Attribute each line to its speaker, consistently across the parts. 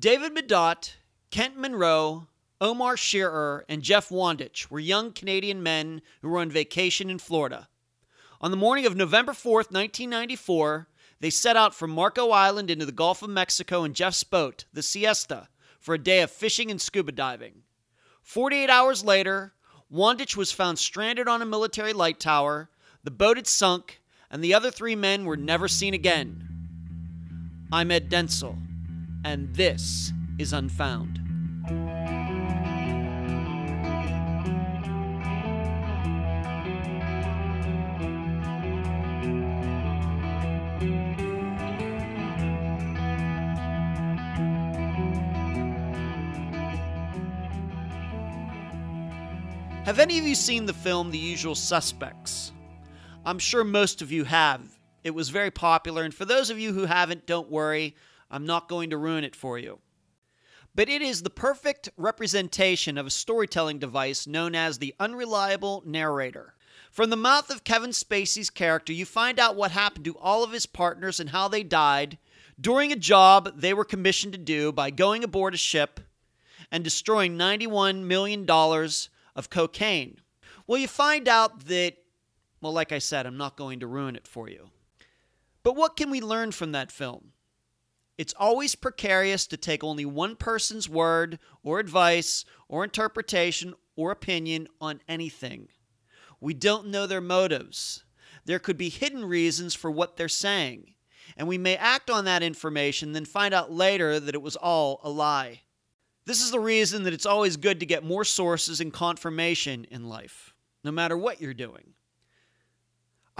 Speaker 1: David Medott, Kent Monroe, Omar Shearer, and Jeff Wandich were young Canadian men who were on vacation in Florida. On the morning of November 4th, 1994, they set out from Marco Island into the Gulf of Mexico in Jeff's boat, the Siesta, for a day of fishing and scuba diving. 48 hours later, Wandich was found stranded on a military light tower, the boat had sunk, and the other three men were never seen again. I'm Ed Dentzel, and this is Unfound. Have any of you seen the film The Usual Suspects? I'm sure most of you have. It was very popular, and for those of you who haven't, don't worry, I'm not going to ruin it for you. But it is the perfect representation of a storytelling device known as the unreliable narrator. From the mouth of Kevin Spacey's character, you find out what happened to all of his partners and how they died during a job they were commissioned to do by going aboard a ship and destroying $91 million of cocaine. Well, you find out that, well, like I said, I'm not going to ruin it for you. But what can we learn from that film? It's always precarious to take only one person's word or advice or interpretation or opinion on anything. We don't know their motives. There could be hidden reasons for what they're saying, and we may act on that information, then find out later that it was all a lie. This is the reason that it's always good to get more sources and confirmation in life, no matter what you're doing.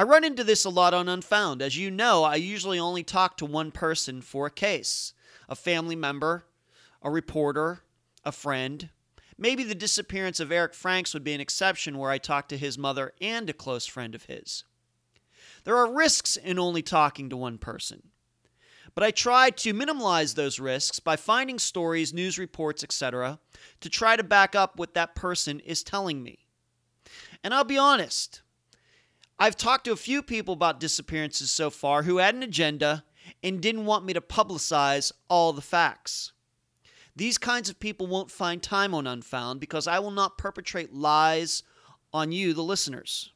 Speaker 1: I run into this a lot on Unfound. As you know, I usually only talk to one person for a case a family member, a reporter, a friend. Maybe the disappearance of Eric Franks would be an exception where I talk to his mother and a close friend of his. There are risks in only talking to one person. But I try to minimize those risks by finding stories, news reports, etc., to try to back up what that person is telling me. And I'll be honest, I've talked to a few people about disappearances so far who had an agenda and didn't want me to publicize all the facts. These kinds of people won't find time on Unfound because I will not perpetrate lies on you, the listeners.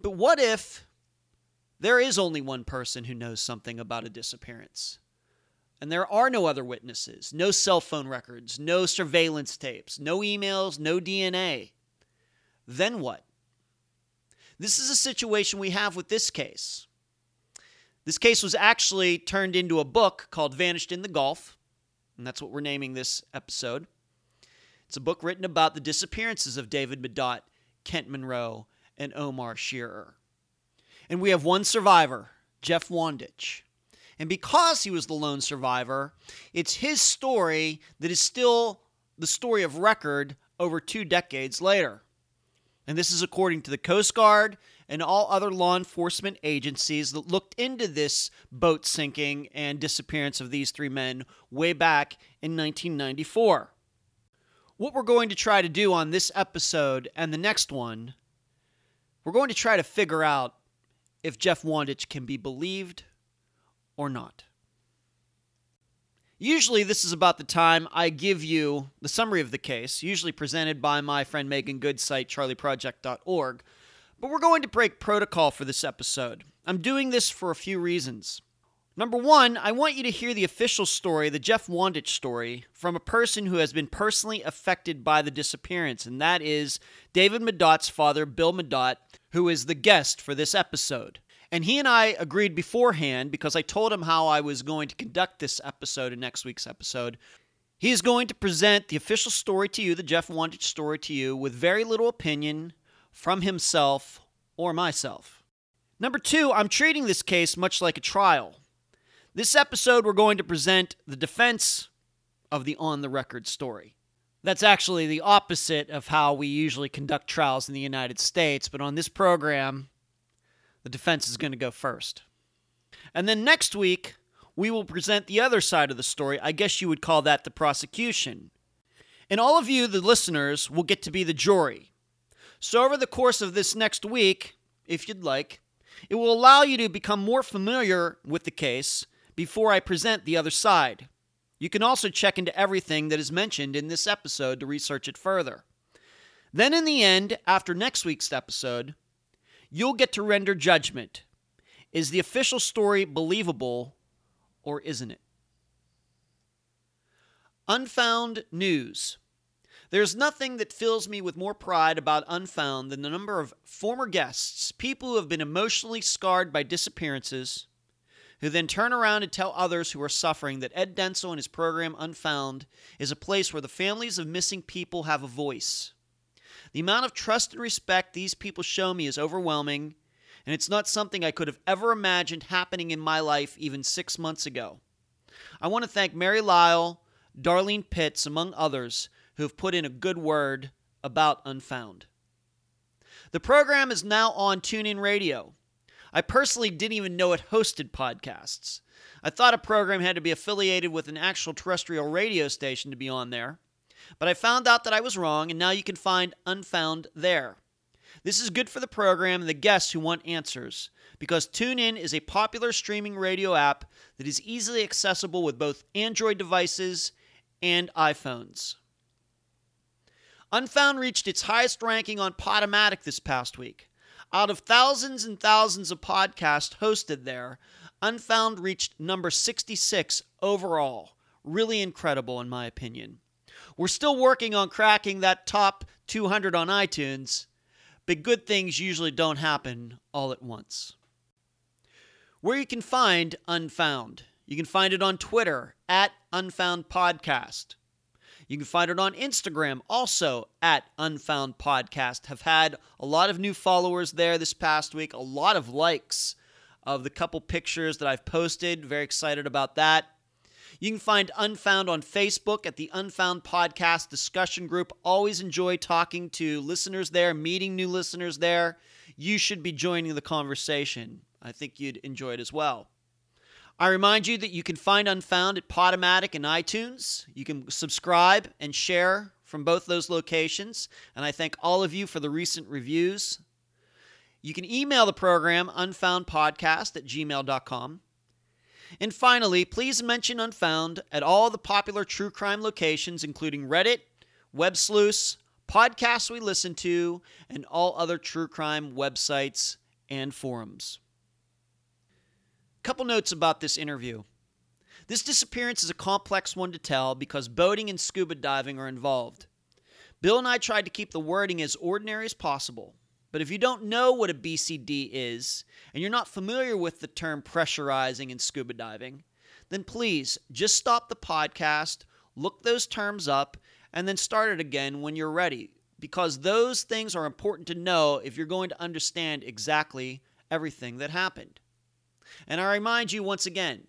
Speaker 1: But what if there is only one person who knows something about a disappearance? And there are no other witnesses, no cell phone records, no surveillance tapes, no emails, no DNA. Then what? This is a situation we have with this case. This case was actually turned into a book called Vanished in the Gulf, and that's what we're naming this episode. It's a book written about the disappearances of David Medott, Kent Monroe, and Omar Shearer. And we have one survivor, Jeff Wandich. And because he was the lone survivor, it's his story that is still the story of record over two decades later. And this is according to the Coast Guard and all other law enforcement agencies that looked into this boat sinking and disappearance of these three men way back in 1994. What we're going to try to do on this episode and the next one, we're going to try to figure out if Jeff Wandich can be believed or not. Usually, this is about the time I give you the summary of the case, usually presented by my friend Meaghan Good's site, charleyproject.org. But we're going to break protocol for this episode. I'm doing this for a few reasons. Number one, I want you to hear the official story, the Jeff Wandich story, from a person who has been personally affected by the disappearance, and that is David Medott's father, Bill Medott, who is the guest for this episode. And he and I agreed beforehand because I told him how I was going to conduct this episode and next week's episode. He is going to present the official story to you, the Jeff Wandich story to you, with very little opinion from himself or myself. Number two, I'm treating this case much like a trial. This episode, we're going to present the defense of the on the record story. That's actually the opposite of how we usually conduct trials in the United States, but on this program, the defense is going to go first. And then next week, we will present the other side of the story. I guess you would call that the prosecution. And all of you, the listeners, will get to be the jury. So, over the course of this next week, if you'd like, it will allow you to become more familiar with the case before I present the other side. You can also check into everything that is mentioned in this episode to research it further. Then, in the end, after next week's episode, you'll get to render judgment. Is the official story believable or isn't it? Unfound News. There's nothing that fills me with more pride about Unfound than the number of former guests, people who have been emotionally scarred by disappearances, who then turn around and tell others who are suffering that Ed Dentzel and his program Unfound is a place where the families of missing people have a voice. The amount of trust and respect these people show me is overwhelming, and it's not something I could have ever imagined happening in my life even six months ago. I want to thank Mary Lyle, Darlene Pitts, among others, who have put in a good word about Unfound. The program is now on TuneIn Radio. I personally didn't even know it hosted podcasts. I thought a program had to be affiliated with an actual terrestrial radio station to be on there, but I found out that I was wrong, and now you can find Unfound there. This is good for the program and the guests who want answers, because TuneIn is a popular streaming radio app that is easily accessible with both Android devices and iPhones. Unfound reached its highest ranking on Podomatic this past week. Out of thousands and thousands of podcasts hosted there, Unfound reached number 66 overall. Really incredible, in my opinion. We're still working on cracking that top 200 on iTunes, but good things usually don't happen all at once. Where you can find Unfound. You can find it on Twitter at Unfound Podcast. You can find it on Instagram, also at Unfound Podcast. Have had a lot of new followers there this past week, a lot of likes of the couple pictures that I've posted. Very excited about that. You can find Unfound on Facebook at the Unfound Podcast discussion group. Always enjoy talking to listeners there, meeting new listeners there. You should be joining the conversation. I think you'd enjoy it as well. I remind you that you can find Unfound at Podomatic and iTunes. You can subscribe and share from both those locations. And I thank all of you for the recent reviews. You can email the program unfoundpodcast at gmail.com. And finally, please mention Unfound at all the popular true crime locations, including Reddit, WebSleuth, podcasts we listen to, and all other true crime websites and forums. Couple notes about this interview. This disappearance is a complex one to tell because boating and scuba diving are involved. Bill and I tried to keep the wording as ordinary as possible, but if you don't know what a BCD is and you're not familiar with the term pressurizing and scuba diving, then please just stop the podcast, look those terms up, and then start it again when you're ready because those things are important to know if you're going to understand exactly everything that happened. And I remind you once again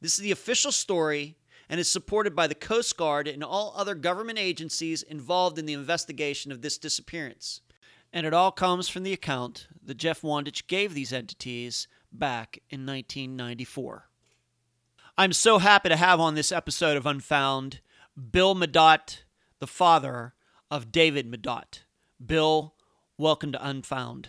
Speaker 1: this is the official story and is supported by the Coast Guard and all other government agencies involved in the investigation of this disappearance. And it all comes from the account that Jeff Wandich gave these entities back in 1994. I'm so happy to have on this episode of Unfound Bill Medott, the father of David Medott. Bill, welcome to Unfound.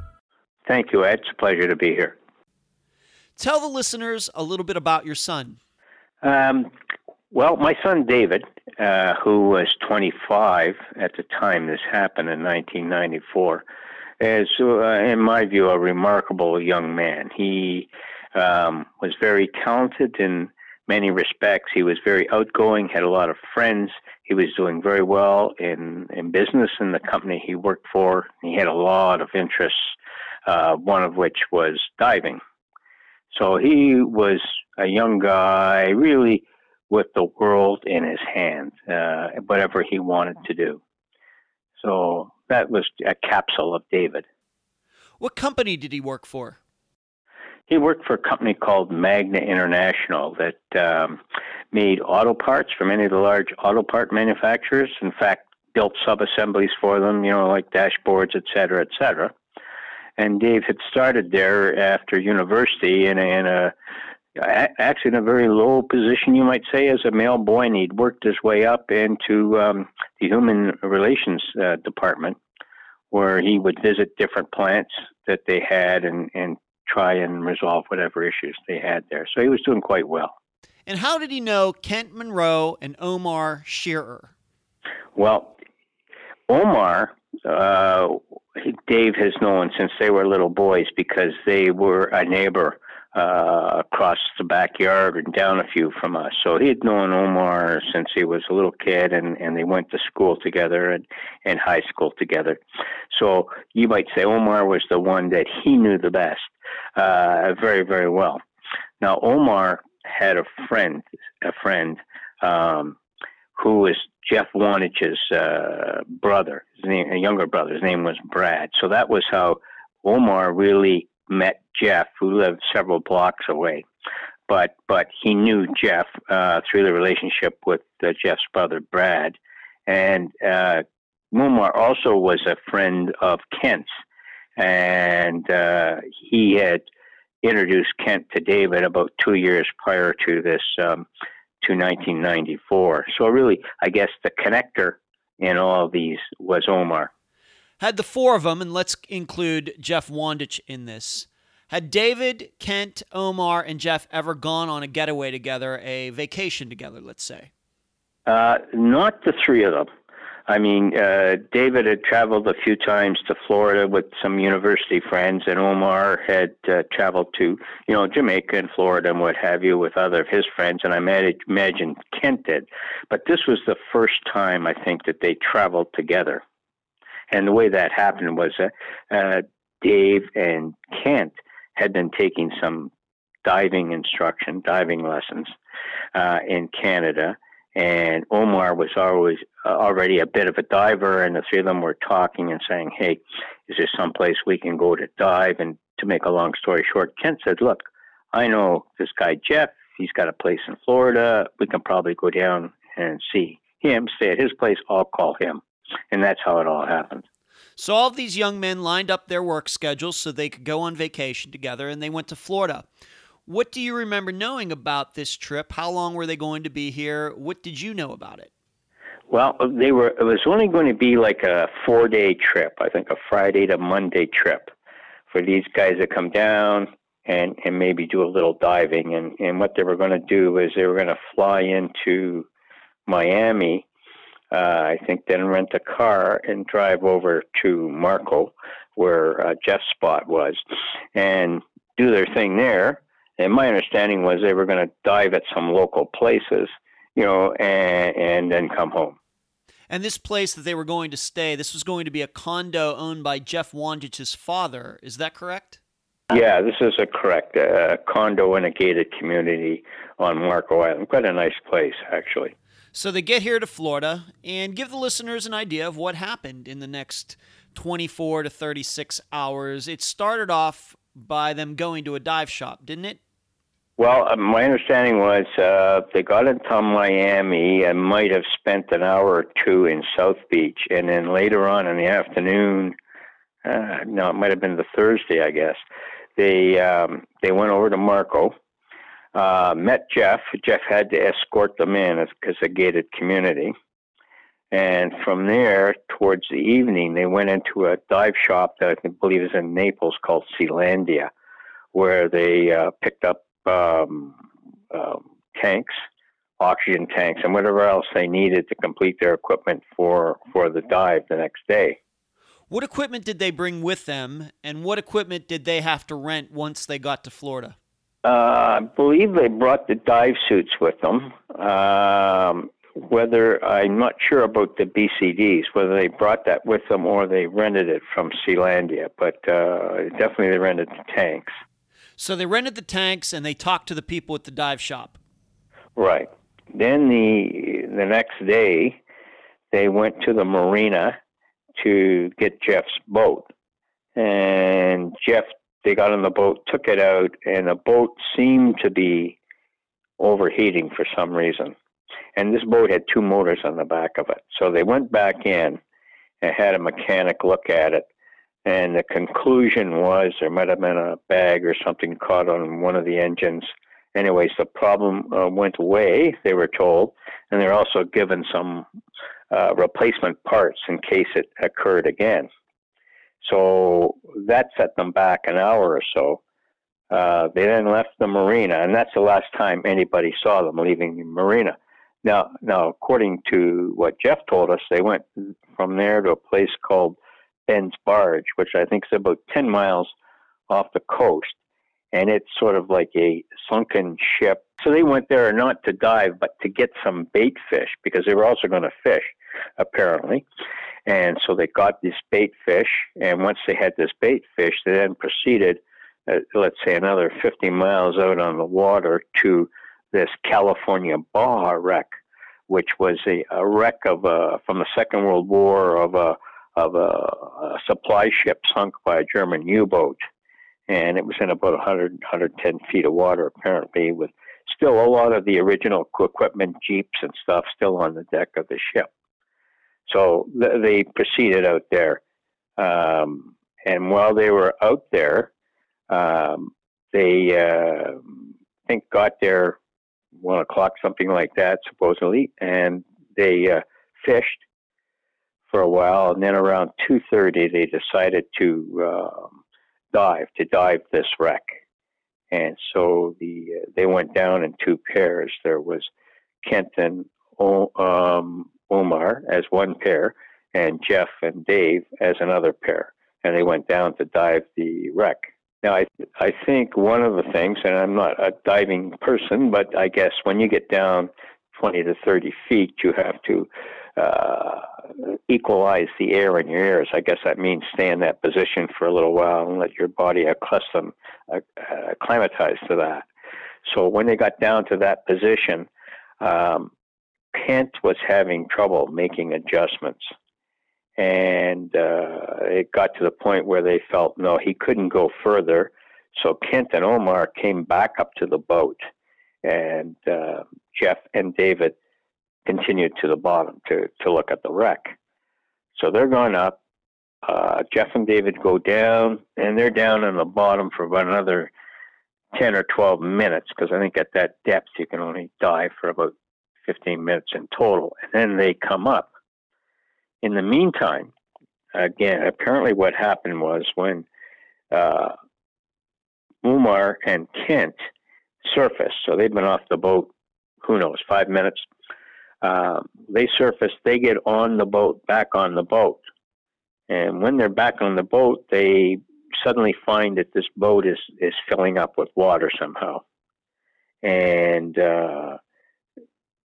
Speaker 2: Thank you, Ed. It's a pleasure to be here.
Speaker 1: Tell the listeners a little bit about your son.
Speaker 2: Um, well, my son David, uh, who was 25 at the time this happened in 1994, is, uh, in my view, a remarkable young man. He um, was very talented in many respects. He was very outgoing, had a lot of friends. He was doing very well in, in business in the company he worked for. He had a lot of interests uh, one of which was diving. So he was a young guy, really with the world in his hand, uh, whatever he wanted to do. So that was a capsule of David.
Speaker 1: What company did he work for?
Speaker 2: He worked for a company called Magna International that um, made auto parts for many of the large auto part manufacturers. In fact, built sub-assemblies for them, you know, like dashboards, et cetera, et cetera. And Dave had started there after university in a, in a actually in a very low position, you might say, as a mail boy, and he'd worked his way up into um, the human relations uh, department, where he would visit different plants that they had and, and try and resolve whatever issues they had there. So he was doing quite well.
Speaker 1: And how did he know Kent Monroe and Omar Shearer?
Speaker 2: Well, Omar, uh, Dave has known since they were little boys because they were a neighbor uh, across the backyard and down a few from us. So he had known Omar since he was a little kid, and, and they went to school together and, and high school together. So you might say Omar was the one that he knew the best, uh, very, very well. Now, Omar had a friend, a friend, um, who was Jeff Wandich's uh, brother, his name, younger brother. His name was Brad. So that was how Omar really met Jeff, who lived several blocks away. But but he knew Jeff uh, through the relationship with uh, Jeff's brother Brad, and uh, Omar also was a friend of Kent's, and uh, he had introduced Kent to David about two years prior to this um, to 1994. So really, I guess the connector in all of these was Omar.
Speaker 1: Had the four of them, and let's include Jeff Wandich in this. Had David, Kent, Omar, and Jeff ever gone on a getaway together, a vacation together, let's say?
Speaker 2: Uh, not the three of them. I mean, uh, David had traveled a few times to Florida with some university friends, and Omar had uh, traveled to, you know, Jamaica and Florida and what have you with other of his friends, and I imagine Kent did. But this was the first time I think that they traveled together. And the way that happened was uh, uh, Dave and Kent had been taking some diving instruction, diving lessons uh, in Canada and Omar was always uh, already a bit of a diver, and the three of them were talking and saying, "Hey, is there some place we can go to dive?" And to make a long story short, Kent said, "Look, I know this guy Jeff. He's got a place in Florida. We can probably go down and see him, stay at his place. I'll call him." And that's how it all happened.
Speaker 1: So all of these young men lined up their work schedules so they could go on vacation together, and they went to Florida. What do you remember knowing about this trip? How long were they going to be here? What did you know about it?
Speaker 2: Well, they were. It was only going to be like a four-day trip. I think a Friday to Monday trip for these guys to come down and and maybe do a little diving. And and what they were going to do is they were going to fly into Miami. Uh, I think then rent a car and drive over to Marco, where uh, Jeff's spot was, and do their thing there and my understanding was they were going to dive at some local places, you know, and, and then come home.
Speaker 1: And this place that they were going to stay, this was going to be a condo owned by Jeff Wandich's father. Is that correct?
Speaker 2: Yeah, this is a correct uh, condo in a gated community on Marco Island. Quite a nice place, actually.
Speaker 1: So they get here to Florida and give the listeners an idea of what happened in the next 24 to 36 hours. It started off by them going to a dive shop, didn't it?
Speaker 2: Well, uh, my understanding was uh, they got into Miami and might have spent an hour or two in South Beach, and then later on in the afternoon, uh, no, it might have been the Thursday, I guess. They um, they went over to Marco, uh, met Jeff. Jeff had to escort them in because a gated community, and from there, towards the evening, they went into a dive shop that I believe is in Naples called Sealandia, where they uh, picked up um, um, tanks, oxygen tanks, and whatever else they needed to complete their equipment for for the dive the next day.
Speaker 1: What equipment did they bring with them, and what equipment did they have to rent once they got to Florida?
Speaker 2: Uh, I believe they brought the dive suits with them. Um, whether I'm not sure about the BCDs, whether they brought that with them or they rented it from Sealandia, but uh, definitely they rented the tanks.
Speaker 1: So they rented the tanks and they talked to the people at the dive shop.
Speaker 2: Right. Then the the next day, they went to the marina to get Jeff's boat, and Jeff they got on the boat, took it out, and the boat seemed to be overheating for some reason. And this boat had two motors on the back of it. So they went back in and had a mechanic look at it. And the conclusion was there might have been a bag or something caught on one of the engines. Anyways, the problem uh, went away, they were told, and they're also given some uh, replacement parts in case it occurred again. So that set them back an hour or so. Uh, they then left the marina, and that's the last time anybody saw them leaving the marina. Now, now, according to what Jeff told us, they went from there to a place called Barge, which I think is about 10 miles off the coast. And it's sort of like a sunken ship. So they went there not to dive, but to get some bait fish because they were also going to fish, apparently. And so they got this bait fish. And once they had this bait fish, they then proceeded, uh, let's say, another 50 miles out on the water to this California Baja wreck, which was a, a wreck of a, from the Second World War of a of a, a supply ship sunk by a German U-boat, and it was in about 100 110 feet of water apparently, with still a lot of the original equipment, jeeps and stuff, still on the deck of the ship. So th- they proceeded out there, um, and while they were out there, um, they uh, I think got there one o'clock, something like that, supposedly, and they uh, fished for a while, and then around two thirty, they decided to um, dive to dive this wreck, and so the uh, they went down in two pairs. There was Kent and o- um, Omar as one pair, and Jeff and Dave as another pair, and they went down to dive the wreck. Now, I I think one of the things, and I'm not a diving person, but I guess when you get down 20 to 30 feet, you have to uh, equalize the air in your ears. I guess that means stay in that position for a little while and let your body accustom, uh, acclimatize to that. So when they got down to that position, um, Kent was having trouble making adjustments and uh, it got to the point where they felt no, he couldn't go further. So Kent and Omar came back up to the boat, and uh, Jeff and David continued to the bottom to to look at the wreck. So they're going up. Uh, Jeff and David go down, and they're down on the bottom for about another ten or twelve minutes because I think at that depth you can only dive for about fifteen minutes in total, and then they come up in the meantime, again, apparently what happened was when uh, Omar and Kent surfaced, so they'd been off the boat, who knows, five minutes. Um, they surface, they get on the boat, back on the boat. And when they're back on the boat, they suddenly find that this boat is, is filling up with water somehow. And uh,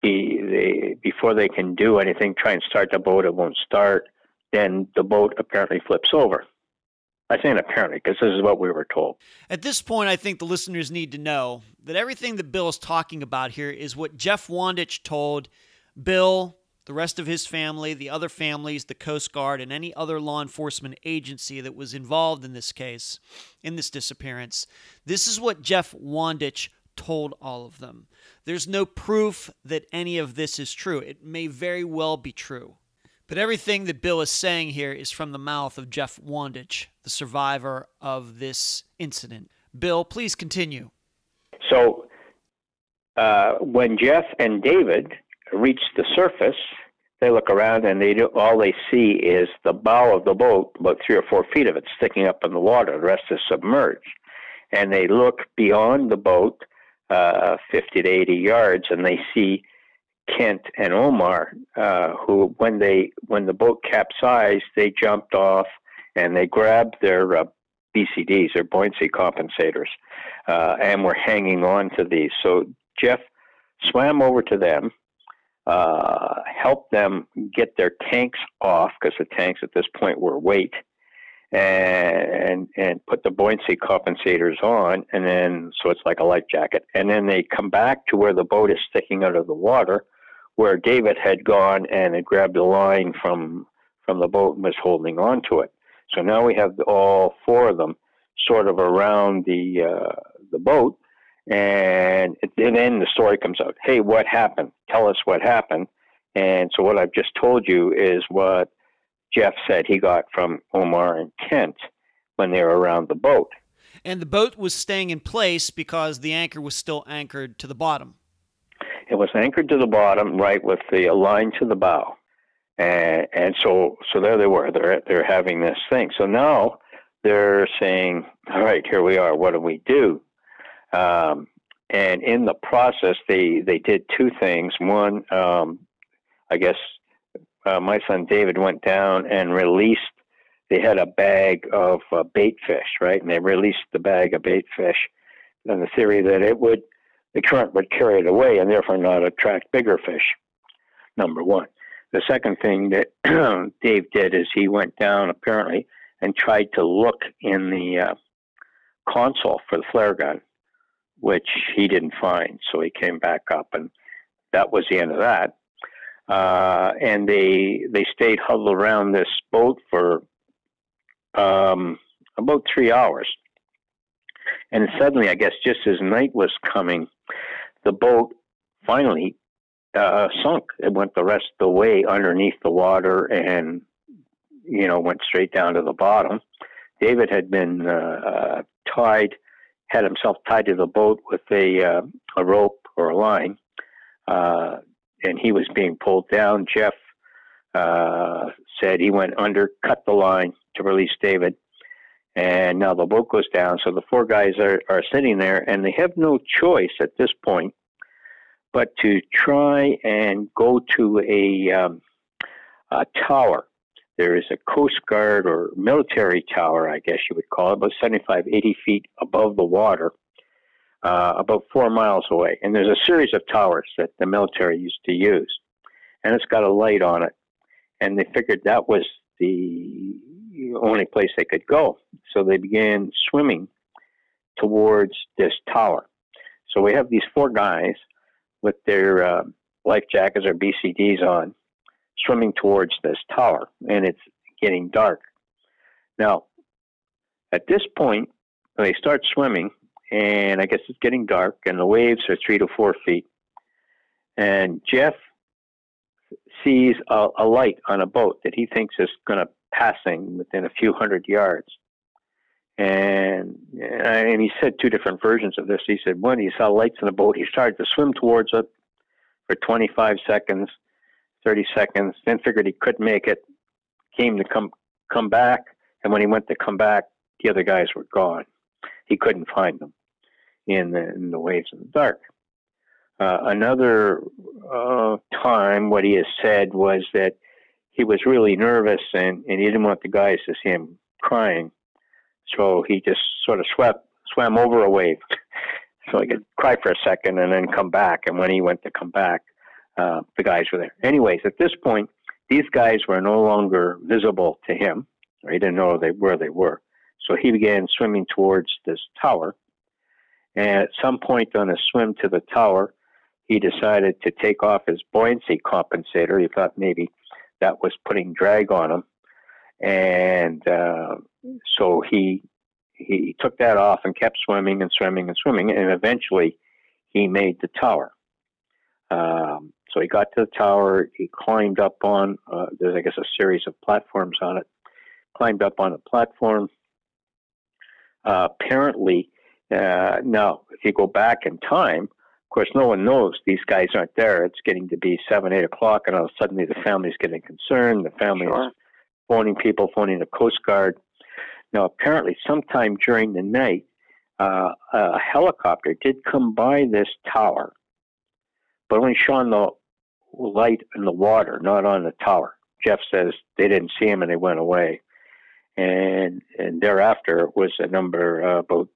Speaker 2: be, they, before they can do anything, try and start the boat, it won't start. Then the boat apparently flips over. I say apparently because this is what we were told.
Speaker 1: At this point, I think the listeners need to know that everything that Bill is talking about here is what Jeff Wandich told Bill, the rest of his family, the other families, the Coast Guard, and any other law enforcement agency that was involved in this case, in this disappearance. This is what Jeff Wandich told all of them. There's no proof that any of this is true. It may very well be true. But everything that Bill is saying here is from the mouth of Jeff Wandich, the survivor of this incident. Bill, please continue.
Speaker 2: So, uh, when Jeff and David reach the surface, they look around and they do, all they see is the bow of the boat, about three or four feet of it, sticking up in the water. The rest is submerged. And they look beyond the boat uh, 50 to 80 yards, and they see Kent and Omar, uh, who when they when the boat capsized, they jumped off and they grabbed their uh, BCDs, their buoyancy compensators, uh, and were hanging on to these. So Jeff swam over to them, uh, helped them get their tanks off because the tanks at this point were weight, and and put the buoyancy compensators on, and then so it's like a life jacket, and then they come back to where the boat is sticking out of the water, where David had gone and had grabbed a line from from the boat and was holding on to it. So now we have all four of them sort of around the uh, the boat, and, and then the story comes out. Hey, what happened? Tell us what happened. And so what I've just told you is what Jeff said he got from Omar and Kent when they were around the boat.
Speaker 1: And the boat was staying in place because the anchor was still anchored to the bottom.
Speaker 2: It was anchored to the bottom, right, with the line to the bow, and and so so there they were. They're they're having this thing. So now they're saying, "All right, here we are. What do we do?" Um, and in the process, they they did two things. One, um, I guess, uh, my son David went down and released. They had a bag of uh, bait fish, right, and they released the bag of bait fish, on the theory that it would the current would carry it away and therefore not attract bigger fish. Number one. The second thing that Dave did is he went down apparently and tried to look in the uh, console for the flare gun, which he didn't find. So he came back up, and that was the end of that. Uh, and they they stayed huddled around this boat for um, about three hours. And suddenly, I guess, just as night was coming, the boat finally uh, sunk. It went the rest of the way underneath the water and, you know, went straight down to the bottom. David had been uh, uh, tied, had himself tied to the boat with a, uh, a rope or a line, uh, and he was being pulled down. Jeff uh, said he went under, cut the line to release David, and now the boat goes down. So the four guys are, are sitting there, and they have no choice at this point but to try and go to a, um, a tower. There is a Coast Guard or military tower, I guess you would call it, about 75, 80 feet above the water, uh, about four miles away. And there's a series of towers that the military used to use. And it's got a light on it. And they figured that was the only place they could go. So they began swimming towards this tower. So we have these four guys with their uh, life jackets or BCDs on, swimming towards this tower, and it's getting dark. Now, at this point, they start swimming, and I guess it's getting dark, and the waves are three to four feet. And Jeff sees a, a light on a boat that he thinks is going to passing within a few hundred yards. And and he said two different versions of this. He said one, he saw lights in the boat. He started to swim towards it for 25 seconds, 30 seconds. Then figured he couldn't make it. Came to come come back, and when he went to come back, the other guys were gone. He couldn't find them in the, in the waves in the dark. Uh, another uh, time, what he has said was that he was really nervous and, and he didn't want the guys to see him crying. So he just sort of swept, swam over a wave. So he could cry for a second and then come back. And when he went to come back, uh, the guys were there. Anyways, at this point, these guys were no longer visible to him. Or he didn't know they, where they were. So he began swimming towards this tower. And at some point on his swim to the tower, he decided to take off his buoyancy compensator. He thought maybe that was putting drag on him. And uh, so he he took that off and kept swimming and swimming and swimming, and eventually he made the tower. Um, so he got to the tower. He climbed up on. Uh, there's, I guess, a series of platforms on it. Climbed up on a platform. Uh, apparently, uh, now if you go back in time, of course, no one knows these guys aren't there. It's getting to be seven, eight o'clock, and all suddenly the family's getting concerned. The family sure. is phoning people, phoning the Coast Guard. Now, apparently, sometime during the night, uh, a helicopter did come by this tower, but only shone the light in the water, not on the tower. Jeff says they didn't see him and they went away. And and thereafter was a number uh, about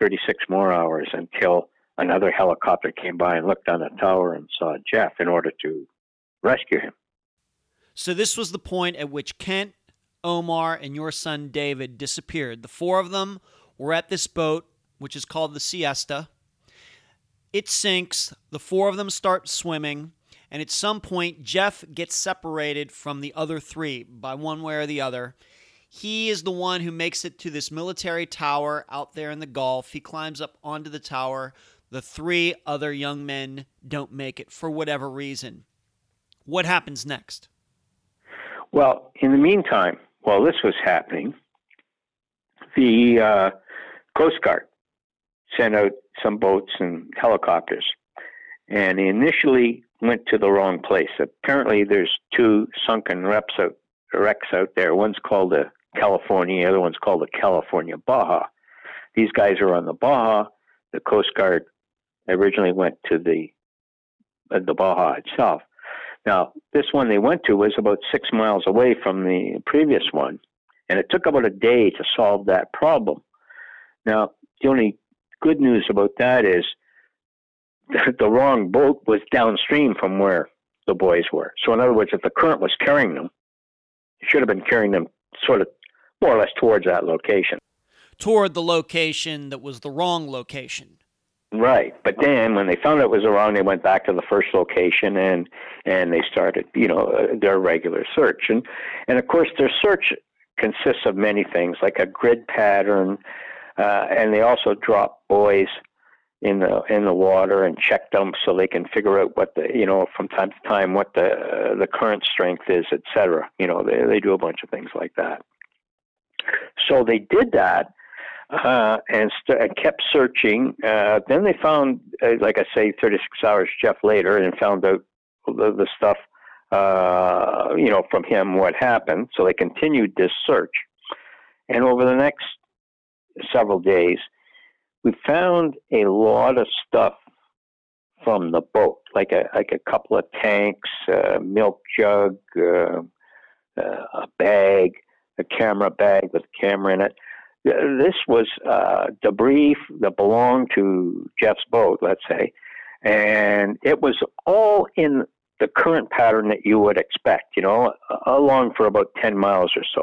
Speaker 2: 36 more hours until another helicopter came by and looked on the tower and saw Jeff in order to rescue him.
Speaker 1: So this was the point at which Kent Omar, and your son David disappeared. The four of them were at this boat, which is called the Siesta. It sinks. The four of them start swimming. And at some point, Jeff gets separated from the other three by one way or the other. He is the one who makes it to this military tower out there in the Gulf. He climbs up onto the tower. The three other young men don't make it for whatever reason. What happens next?
Speaker 2: Well, in the meantime, while this was happening, the uh, Coast Guard sent out some boats and helicopters, and they initially went to the wrong place. Apparently, there's two sunken wrecks out, wrecks out there. One's called the California, the other one's called the California Baja. These guys are on the Baja. The Coast Guard originally went to the uh, the Baja itself. Now, this one they went to was about six miles away from the previous one, and it took about a day to solve that problem. Now, the only good news about that is the wrong boat was downstream from where the boys were. So, in other words, if the current was carrying them, it should have been carrying them sort of more or less towards that location.
Speaker 1: Toward the location that was the wrong location.
Speaker 2: Right, but then when they found out it was wrong, they went back to the first location and and they started, you know, uh, their regular search. And and of course, their search consists of many things, like a grid pattern, uh, and they also drop buoys in the in the water and check them so they can figure out what the you know from time to time what the uh, the current strength is, etc. You know, they they do a bunch of things like that. So they did that uh, and, st- and kept searching. Uh, then they found, uh, like I say, 36 hours Jeff later, and found out the, the stuff, uh, you know, from him what happened. So they continued this search, and over the next several days, we found a lot of stuff from the boat, like a like a couple of tanks, a milk jug, uh, uh, a bag, a camera bag with a camera in it this was uh, debris that belonged to Jeff's boat, let's say, and it was all in the current pattern that you would expect, you know, along for about 10 miles or so.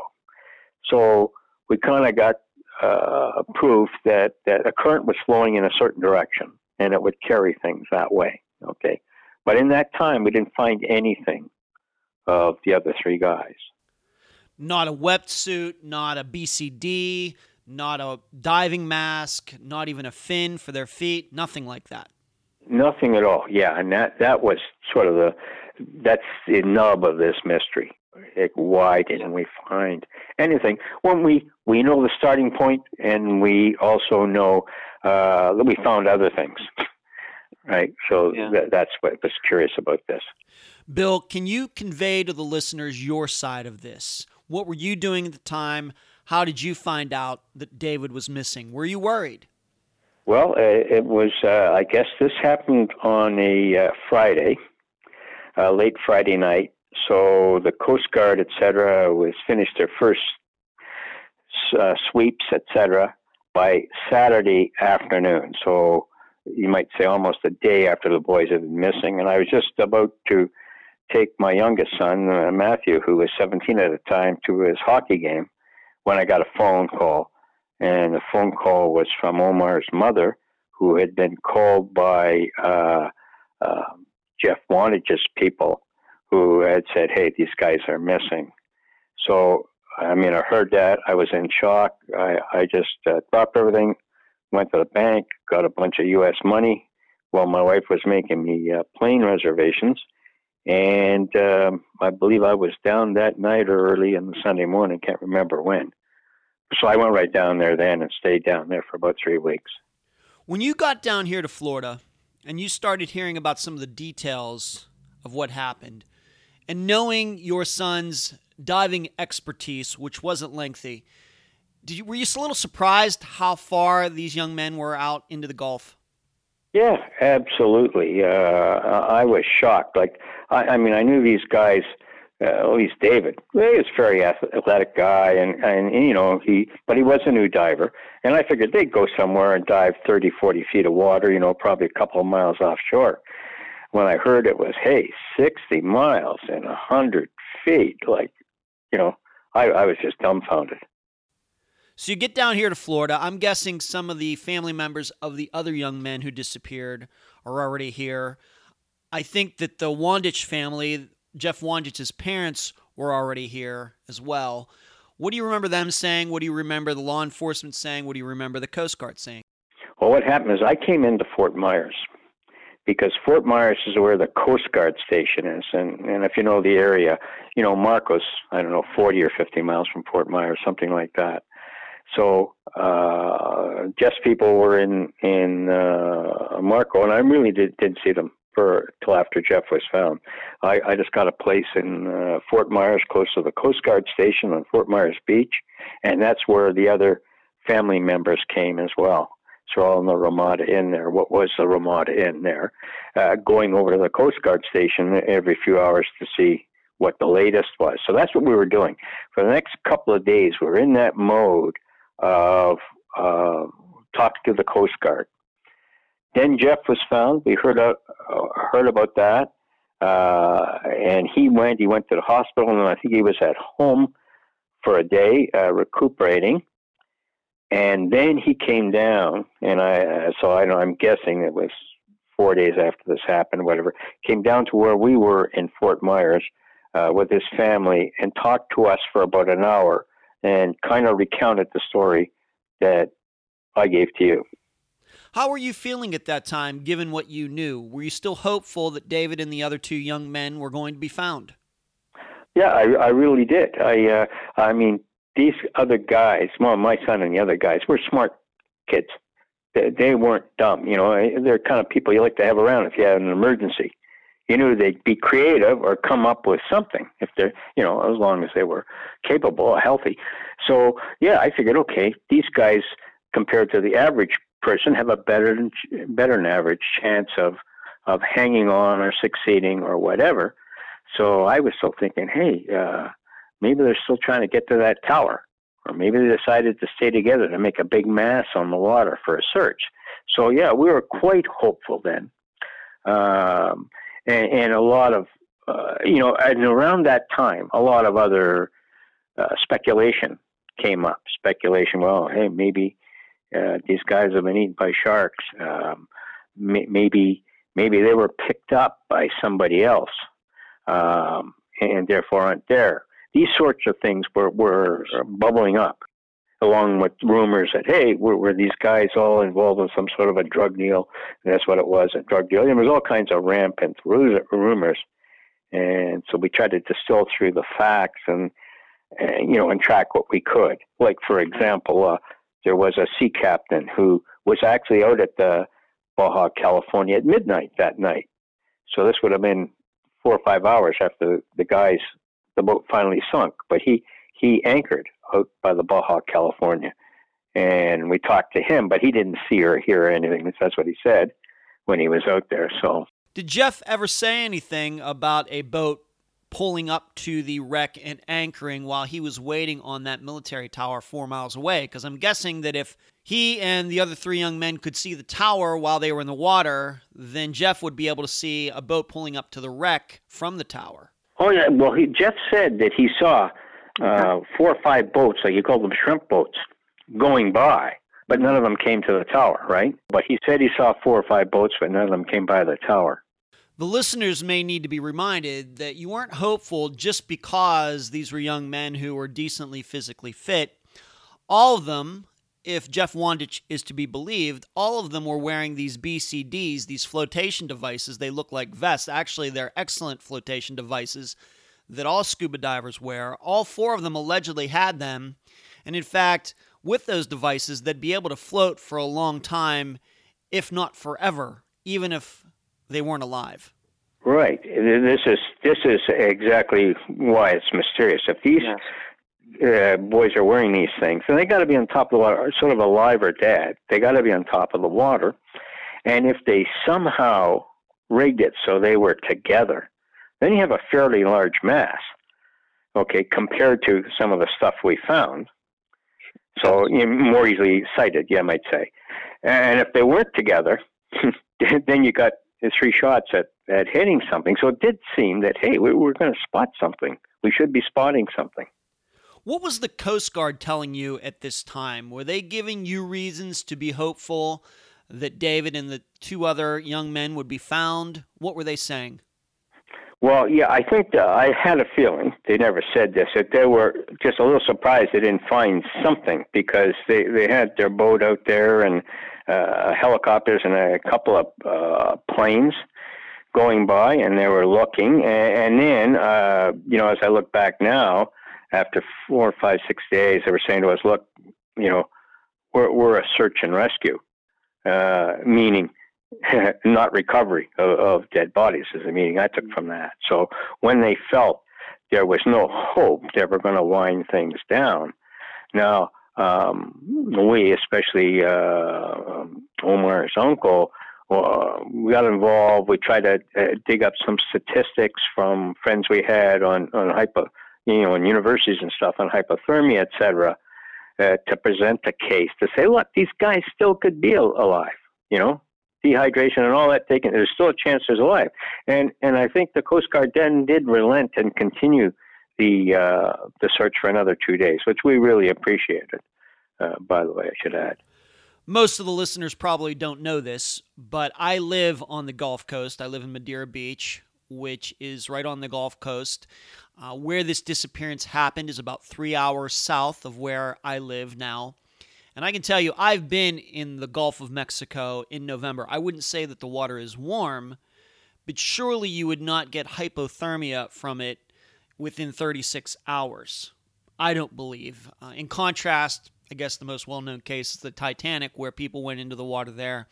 Speaker 2: So we kind of got uh, proof that, that a current was flowing in a certain direction and it would carry things that way, okay? But in that time, we didn't find anything of the other three guys
Speaker 1: not a wetsuit, not a BCD, not a diving mask, not even a fin for their feet, nothing like that.
Speaker 2: Nothing at all. Yeah, and that that was sort of the that's the nub of this mystery. Like, why didn't we find anything? When we we know the starting point, and we also know uh, that we found other things. Right. So yeah. th- that's what was curious about this.
Speaker 1: Bill, can you convey to the listeners your side of this? What were you doing at the time? How did you find out that David was missing? Were you worried?
Speaker 2: Well, uh, it was, uh, I guess this happened on a uh, Friday, uh, late Friday night. So the Coast Guard, et cetera, was finished their first uh, sweeps, et cetera, by Saturday afternoon. So you might say almost a day after the boys had been missing. And I was just about to take my youngest son, uh, Matthew, who was 17 at the time, to his hockey game when I got a phone call. And the phone call was from Omar's mother, who had been called by uh, uh, Jeff Wandich's people, who had said, "Hey, these guys are missing." So, I mean, I heard that. I was in shock. I, I just uh, dropped everything, went to the bank, got a bunch of U.S. money while my wife was making me uh, plane reservations and um, I believe I was down that night or early in the Sunday morning, can't remember when. So I went right down there then and stayed down there for about three weeks.
Speaker 1: When you got down here to Florida and you started hearing about some of the details of what happened, and knowing your son's diving expertise, which wasn't lengthy, you, were you a little surprised how far these young men were out into the Gulf?
Speaker 2: Yeah, absolutely. Uh, I was shocked. Like, I, I mean, I knew these guys. Uh, at least David, he was a very athletic guy, and and you know he, but he was a new diver, and I figured they'd go somewhere and dive 30, 40 feet of water, you know, probably a couple of miles offshore. When I heard it was, hey, 60 miles and a hundred feet, like, you know, I, I was just dumbfounded.
Speaker 1: So you get down here to Florida. I'm guessing some of the family members of the other young men who disappeared are already here. I think that the Wandich family, Jeff Wandich's parents, were already here as well. What do you remember them saying? What do you remember the law enforcement saying? What do you remember the Coast Guard saying?
Speaker 2: Well, what happened is I came into Fort Myers because Fort Myers is where the Coast Guard station is, and and if you know the area, you know Marcos, I don't know, 40 or 50 miles from Fort Myers, something like that. So uh, just people were in in uh, Marco, and I really did didn't see them for till after Jeff was found. I, I just got a place in uh, Fort Myers, close to the Coast Guard station on Fort Myers Beach, and that's where the other family members came as well. So all in the Ramada Inn there. What was the Ramada Inn there? Uh, going over to the Coast Guard station every few hours to see what the latest was. So that's what we were doing for the next couple of days. We were in that mode of uh, talking to the Coast Guard. Then Jeff was found. We heard uh, heard about that, uh, and he went. He went to the hospital, and I think he was at home for a day uh, recuperating. And then he came down, and I uh, so I know I'm guessing it was four days after this happened, whatever. Came down to where we were in Fort Myers uh, with his family and talked to us for about an hour and kind of recounted the story that I gave to you.
Speaker 1: How were you feeling at that time, given what you knew? Were you still hopeful that David and the other two young men were going to be found?
Speaker 2: Yeah, I, I really did. I, uh, I mean, these other guys, well, my son and the other guys, were smart kids. They, they weren't dumb. You know, they're kind of people you like to have around if you have an emergency you knew they'd be creative or come up with something if they're, you know, as long as they were capable, or healthy. So yeah, I figured, okay, these guys compared to the average person have a better better than average chance of of hanging on or succeeding or whatever. So I was still thinking, hey, uh, maybe they're still trying to get to that tower, or maybe they decided to stay together to make a big mass on the water for a search. So yeah, we were quite hopeful then. Um, and, and a lot of uh, you know, and around that time, a lot of other uh, speculation came up. Speculation, well, hey, maybe uh, these guys have been eaten by sharks. Um, may, maybe maybe they were picked up by somebody else, um, and therefore aren't there. These sorts of things were were bubbling up along with rumors that hey, were, were these guys all involved in some sort of a drug deal? And that's what it was, a drug deal. And there was all kinds of rampant rumors, and so we tried to distill through the facts and, and you know and track what we could. Like for example, uh, there was a sea captain who was actually out at the Baja California at midnight that night. So this would have been four or five hours after the guys the boat finally sunk, but he he anchored out by the Baja California. And we talked to him, but he didn't see or hear anything. That's what he said when he was out there. So,
Speaker 1: did Jeff ever say anything about a boat pulling up to the wreck and anchoring while he was waiting on that military tower four miles away? Because I'm guessing that if he and the other three young men could see the tower while they were in the water, then Jeff would be able to see a boat pulling up to the wreck from the tower.
Speaker 2: Oh yeah, well, he, Jeff said that he saw uh, four or five boats, like you call them shrimp boats, going by, but none of them came to the tower, right? But he said he saw four or five boats, but none of them came by the tower.
Speaker 1: The listeners may need to be reminded that you weren't hopeful just because these were young men who were decently physically fit. All of them, if Jeff Wandich is to be believed, all of them were wearing these BCDs, these flotation devices. They look like vests. Actually, they're excellent flotation devices that all scuba divers wear. All four of them allegedly had them. And in fact, with those devices, they'd be able to float for a long time, if not forever, even if they weren't alive.
Speaker 2: Right. and This is this is exactly why it's mysterious. If these uh, boys are wearing these things, and they got to be on top of the water, sort of alive or dead. They got to be on top of the water, and if they somehow rigged it so they were together, then you have a fairly large mass, okay, compared to some of the stuff we found. So you know, more easily sighted, yeah, I might say. And if they weren't together, then you got three shots at, at hitting something. So it did seem that, hey, we, we're going to spot something. We should be spotting something.
Speaker 1: What was the Coast Guard telling you at this time? Were they giving you reasons to be hopeful that David and the two other young men would be found? What were they saying?
Speaker 2: Well, yeah, I think uh, I had a feeling they never said this that they were just a little surprised they didn't find something because they they had their boat out there and uh, helicopters and a couple of uh, planes going by, and they were looking. And, and then, uh, you know, as I look back now, after four, five, six days, they were saying to us, "Look, you know, we're we're a search and rescue, uh, meaning." not recovery of, of dead bodies is the meaning I took from that. So when they felt there was no hope they were going to wind things down, now um, we, especially uh, Omar's uncle, uh, we got involved. We tried to uh, dig up some statistics from friends we had on on hypo, you know, in universities and stuff on hypothermia, et cetera, uh, to present the case to say, look, these guys still could be alive. You know, dehydration and all that taken, there's still a chance there's a life. And and I think the Coast Guard then did relent and continue the uh, the search for another two days, which we really appreciated. Uh, by the way, I should add.
Speaker 1: Most of the listeners probably don't know this, but I live on the Gulf Coast. I live in Madeira Beach, which is right on the Gulf Coast. Uh, where this disappearance happened is about three hours south of where I live now. And I can tell you, I've been in the Gulf of Mexico in November. I wouldn't say that the water is warm, but surely you would not get hypothermia from it within 36 hours. I don't believe. Uh, in contrast, I guess the most well known case is the Titanic, where people went into the water there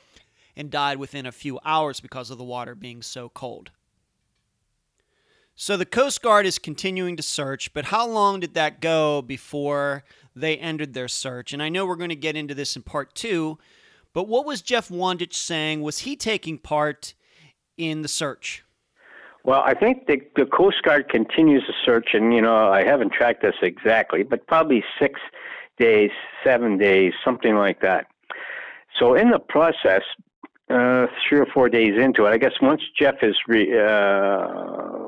Speaker 1: and died within a few hours because of the water being so cold. So the Coast Guard is continuing to search, but how long did that go before they ended their search? And I know we're going to get into this in part two, but what was Jeff Wandich saying? Was he taking part in the search?
Speaker 2: Well, I think the, the Coast Guard continues the search, and you know I haven't tracked this exactly, but probably six days, seven days, something like that. So in the process, uh, three or four days into it, I guess once Jeff is re, uh,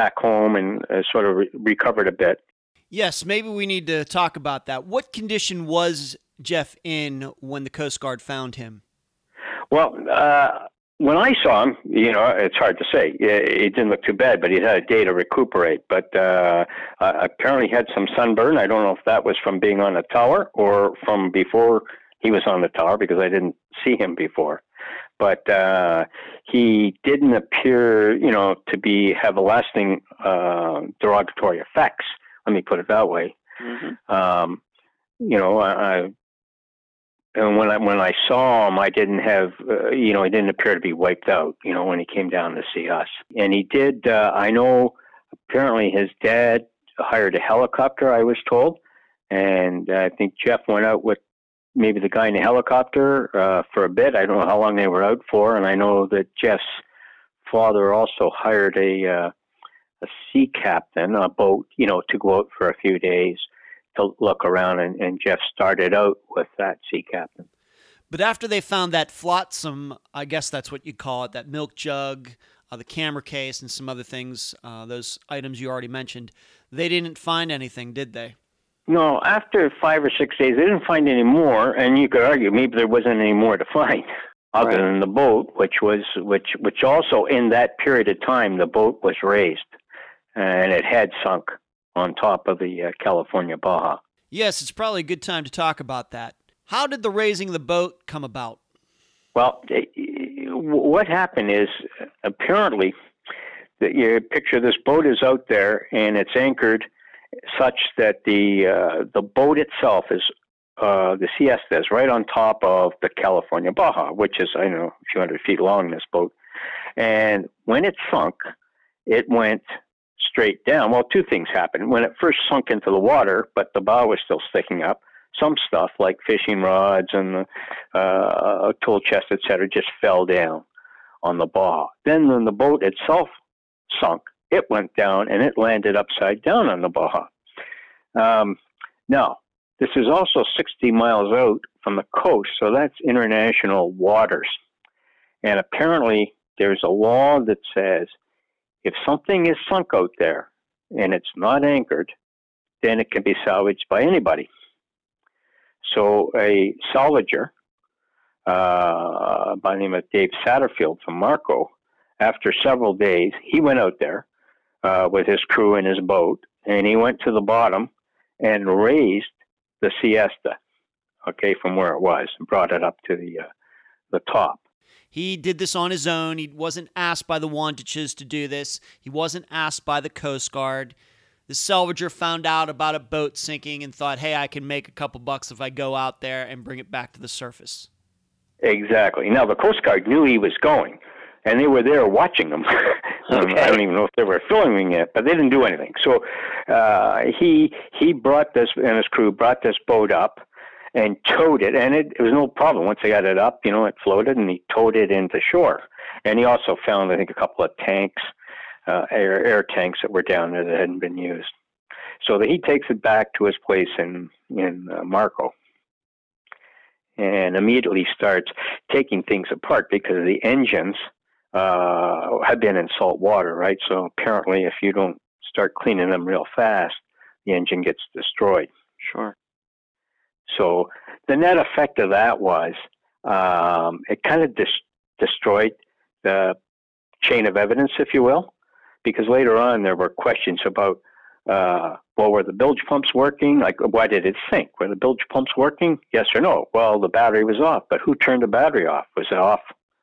Speaker 2: back home and uh, sort of re- recovered a bit.
Speaker 1: Yes, maybe we need to talk about that. What condition was Jeff in when the Coast Guard found him?
Speaker 2: Well, uh, when I saw him, you know, it's hard to say. It didn't look too bad, but he had a day to recuperate. But uh, uh, apparently, he had some sunburn. I don't know if that was from being on the tower or from before he was on the tower because I didn't see him before but uh, he didn't appear, you know, to be have a lasting uh, derogatory effects. Let me put it that way. Mm-hmm. Um, you know, I, I, and when I when I saw him, I didn't have, uh, you know, he didn't appear to be wiped out. You know, when he came down to see us, and he did. Uh, I know apparently his dad hired a helicopter. I was told, and I think Jeff went out with maybe the guy in the helicopter uh, for a bit. I don't know how long they were out for, and I know that Jeff's father also hired a uh, a sea captain, a boat, you know, to go out for a few days to look around, and, and Jeff started out with that sea captain.
Speaker 1: But after they found that flotsam, I guess that's what you call it, that milk jug, uh, the camera case, and some other things, uh, those items you already mentioned, they didn't find anything, did they?
Speaker 2: No, after five or six days, they didn't find any more, and you could argue maybe there wasn't any more to find other right. than the boat, which was which which also in that period of time the boat was raised, and it had sunk on top of the uh, California Baja.
Speaker 1: Yes, it's probably a good time to talk about that. How did the raising the boat come about?
Speaker 2: Well, eh, what happened is apparently that you picture this boat is out there and it's anchored such that the uh, the boat itself is uh, the Siesta is right on top of the California Baja, which is I know a few hundred feet long. This boat, and when it sunk, it went straight down. Well, two things happened. When it first sunk into the water, but the bow was still sticking up, some stuff like fishing rods and uh, a tool chest, etc., just fell down on the Baja. Then, when the boat itself sunk, it went down and it landed upside down on the Baja. Um, now, this is also 60 miles out from the coast, so that's international waters. And apparently, there's a law that says if something is sunk out there and it's not anchored, then it can be salvaged by anybody. So a salvager uh, by the name of Dave Satterfield from Marco after several days, he went out there uh, with his crew in his boat, and he went to the bottom and raised the Siesta, okay, from where it was, and brought it up to the uh, the top.
Speaker 1: He did this on his own. He wasn't asked by the Wandiches to do this. He wasn't asked by the Coast Guard. The salvager found out about a boat sinking and thought, hey, I can make a couple bucks if I go out there and bring it back to the surface.
Speaker 2: Exactly. Now, the Coast Guard knew he was going, and they were there watching him. okay. I don't even know if they were filming it, but they didn't do anything. So uh, he he brought this and his crew brought this boat up and towed it, and it, it was no problem. Once they got it up, you know, it floated, and he towed it into shore. And he also found, I think, a couple of tanks uh, air air tanks that were down there that hadn't been used. So that he takes it back to his place in in uh, Marco, and immediately starts taking things apart because the engines uh, have been in salt water, right? So apparently, if you don't start cleaning them real fast, the engine gets destroyed.
Speaker 1: Sure.
Speaker 2: So the net effect of that was um, it kind of dis- destroyed the chain of evidence, if you will because later on there were questions about uh, well, were the bilge pumps working? Like, why did it sink? Were the bilge pumps working? Yes or no? Well, the battery was off, but who turned the battery off? Was it off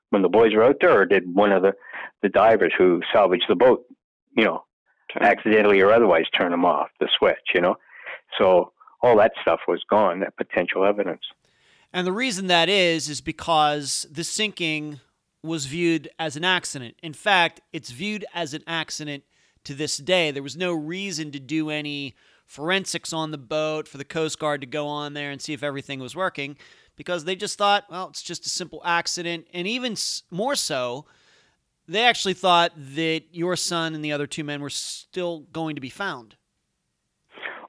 Speaker 2: when the boys were out there, or did one of the, the divers who salvaged the boat, you know, accidentally or otherwise turn them off, the switch, you know? So all that stuff was gone, that potential evidence.
Speaker 1: And the reason that is, is because the sinking was viewed as an accident. In fact, it's viewed as an accident to this day. There was no reason to do any forensics on the boat for the Coast Guard to go on there and see if everything was working because they just thought, well, it's just a simple accident. And even more so, they actually thought that your son and the other two men were still going to be found.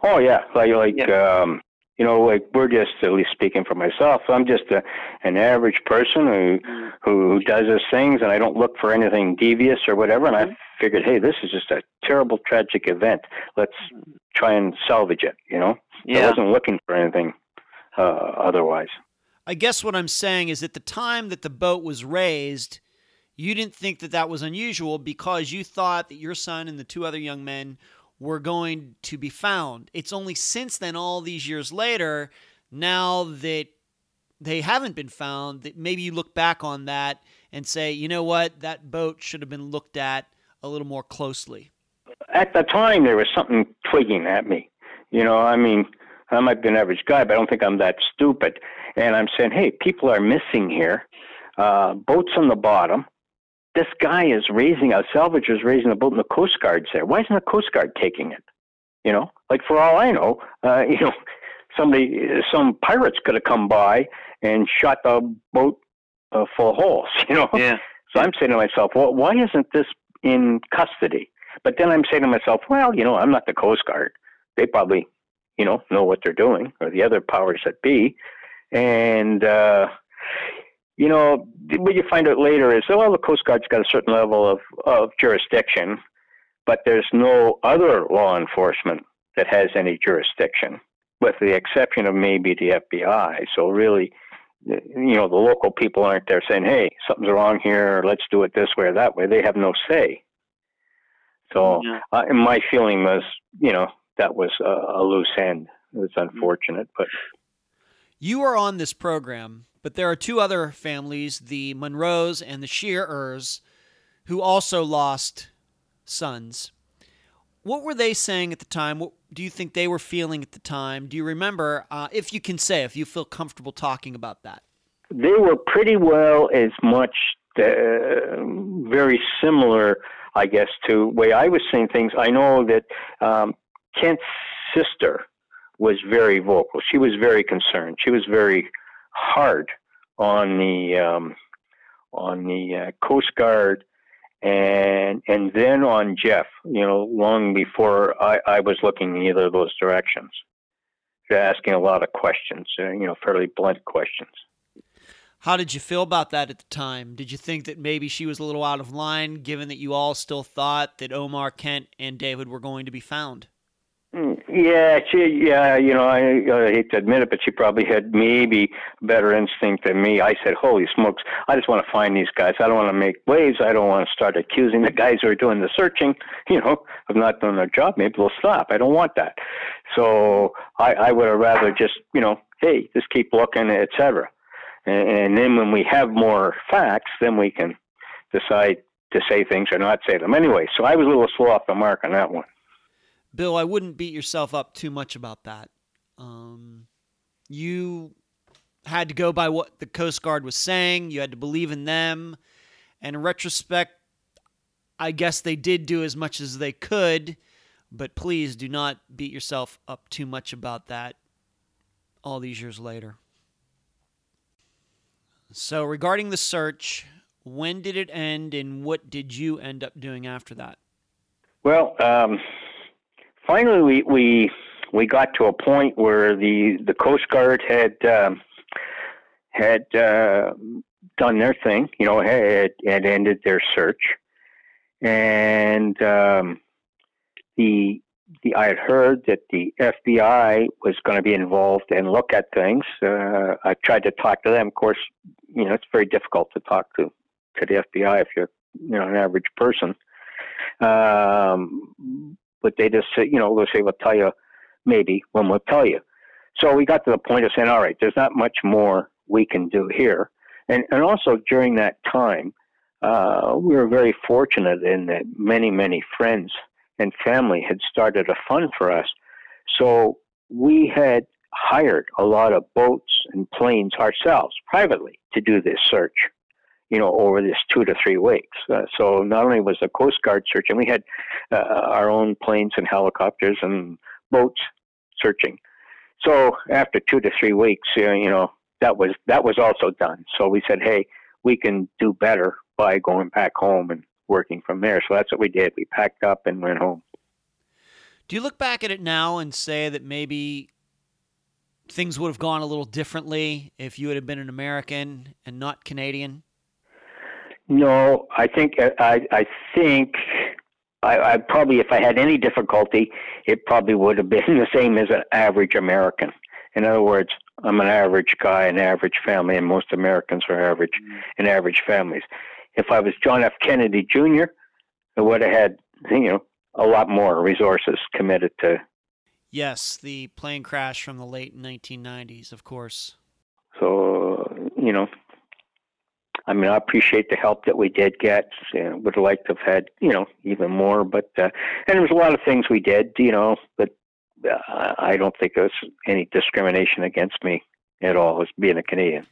Speaker 2: Oh yeah, like like yeah. um, you know, like we're just at least speaking for myself. I'm just a, an average person who who does his things, and I don't look for anything devious or whatever. And I mm-hmm. figured, hey, this is just a terrible, tragic event. Let's try and salvage it. You know, yeah. I wasn't looking for anything uh, otherwise.
Speaker 1: I guess what I'm saying is, at the time that the boat was raised, you didn't think that that was unusual because you thought that your son and the two other young men were going to be found. It's only since then, all these years later, now that they haven't been found, that maybe you look back on that and say, you know what, that boat should have been looked at a little more closely.
Speaker 2: At the time, there was something twigging at me. You know, I mean, I might be an average guy, but I don't think I'm that stupid. And I'm saying, hey, people are missing here. Uh, boats on the bottom this guy is raising a salvager is raising a boat and the Coast Guard's there. Why isn't the Coast Guard taking it? You know, like for all I know, uh, you know, somebody, some pirates could have come by and shot the boat uh, full of holes. You know.
Speaker 1: Yeah.
Speaker 2: So I'm saying to myself, well, why isn't this in custody? But then I'm saying to myself, well, you know, I'm not the Coast Guard. They probably, you know, know what they're doing, or the other powers that be, and uh, you know, what you find out later is, well, the Coast Guard's got a certain level of, of jurisdiction, but there's no other law enforcement that has any jurisdiction, with the exception of maybe the FBI. So really, you know, the local people aren't there saying, hey, something's wrong here, let's do it this way or that way. They have no say. So yeah. uh, my feeling was, you know, that was a, a loose end. It was unfortunate, but.
Speaker 1: You are on this program but there are two other families, the Monroes and the Shearers, who also lost sons. What were they saying at the time? What do you think they were feeling at the time? Do you remember, uh, if you can say, if you feel comfortable talking about that?
Speaker 2: They were pretty well as much uh, very similar, I guess, to way I was seeing things. I know that um, Kent's sister was very vocal. She was very concerned. She was very hard on the um, on the uh, Coast Guard and and then on Jeff. You know, long before I, I was looking in either of those directions, They're asking a lot of questions. Uh, you know, fairly blunt questions.
Speaker 1: How did you feel about that at the time? Did you think that maybe she was a little out of line, given that you all still thought that Omar Kent and David were going to be found?
Speaker 2: Yeah, she, yeah, you know, I, I hate to admit it, but she probably had maybe better instinct than me. I said, "Holy smokes! I just want to find these guys. I don't want to make waves. I don't want to start accusing the guys who are doing the searching, you know, of not doing their job. Maybe they'll stop. I don't want that. So I, I would have rather just, you know, hey, just keep looking, etc. And, and then when we have more facts, then we can decide to say things or not say them. Anyway, so I was a little slow off the mark on that one.
Speaker 1: Bill, I wouldn't beat yourself up too much about that. Um, you had to go by what the Coast Guard was saying. You had to believe in them. And in retrospect, I guess they did do as much as they could, but please do not beat yourself up too much about that all these years later. So, regarding the search, when did it end and what did you end up doing after that?
Speaker 2: Well, um, finally, we, we we got to a point where the the Coast Guard had um, had uh, done their thing. You know, had had ended their search, and um, the the I had heard that the FBI was going to be involved and look at things. Uh, I tried to talk to them. Of course, you know it's very difficult to talk to to the FBI if you're you know an average person. Um, but they just say, you know, they'll say, we'll tell you maybe when we'll tell you. So we got to the point of saying, all right, there's not much more we can do here. And, and also during that time, uh, we were very fortunate in that many, many friends and family had started a fund for us. So we had hired a lot of boats and planes ourselves privately to do this search you know, over this two to three weeks. Uh, so not only was the Coast Guard searching, we had uh, our own planes and helicopters and boats searching. So after two to three weeks, uh, you know, that was that was also done. So we said, hey, we can do better by going back home and working from there. So that's what we did. We packed up and went home.
Speaker 1: Do you look back at it now and say that maybe things would have gone a little differently if you had been an American and not Canadian?
Speaker 2: No, I think uh, I I think I, I probably if I had any difficulty, it probably would have been the same as an average American. In other words, I'm an average guy, an average family, and most Americans are average mm. and average families. If I was John F. Kennedy Jr., I would have had you know a lot more resources committed to.
Speaker 1: Yes, the plane crash from the late 1990s, of course.
Speaker 2: So you know, I mean, I appreciate the help that we did get. You know, would have liked to have had, you know, even more. But uh, and there was a lot of things we did, you know. But uh, I don't think there was any discrimination against me at all as being a Canadian.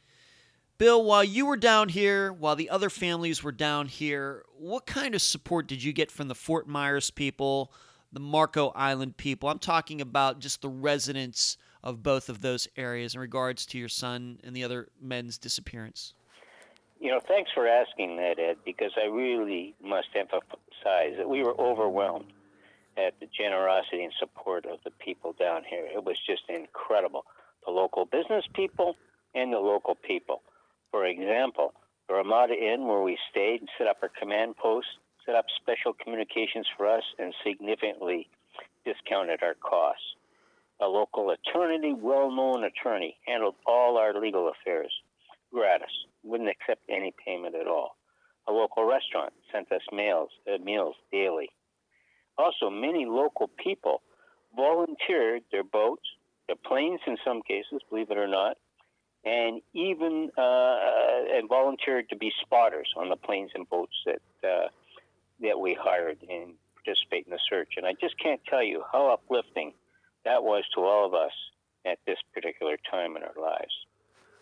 Speaker 1: Bill, while you were down here, while the other families were down here, what kind of support did you get from the Fort Myers people, the Marco Island people? I'm talking about just the residents of both of those areas in regards to your son and the other men's disappearance.
Speaker 3: You know, thanks for asking that, Ed, because I really must emphasize that we were overwhelmed at the generosity and support of the people down here. It was just incredible. The local business people and the local people. For example, the Ramada Inn, where we stayed and set up our command post, set up special communications for us and significantly discounted our costs. A local attorney, well known attorney, handled all our legal affairs gratis wouldn't accept any payment at all. A local restaurant sent us meals, uh, meals daily. Also, many local people volunteered their boats, their planes in some cases, believe it or not, and even uh, uh, and volunteered to be spotters on the planes and boats that uh, that we hired and participate in the search. And I just can't tell you how uplifting that was to all of us at this particular time in our lives.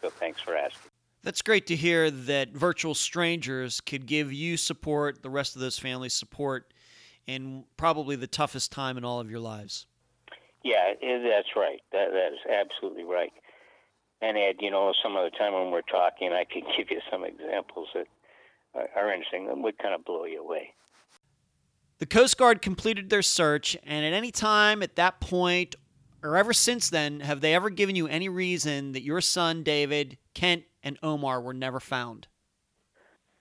Speaker 3: So thanks for asking.
Speaker 1: That's great to hear that virtual strangers could give you support, the rest of those families support, in probably the toughest time in all of your lives.
Speaker 3: Yeah, eh, that's right. That, that is absolutely right. And Ed, you know, some of the time when we're talking, I can give you some examples that are interesting that would kind of blow you away.
Speaker 1: The Coast Guard completed their search, and at any time at that point or ever since then, have they ever given you any reason that your son, David, Kent, and Omar were never found?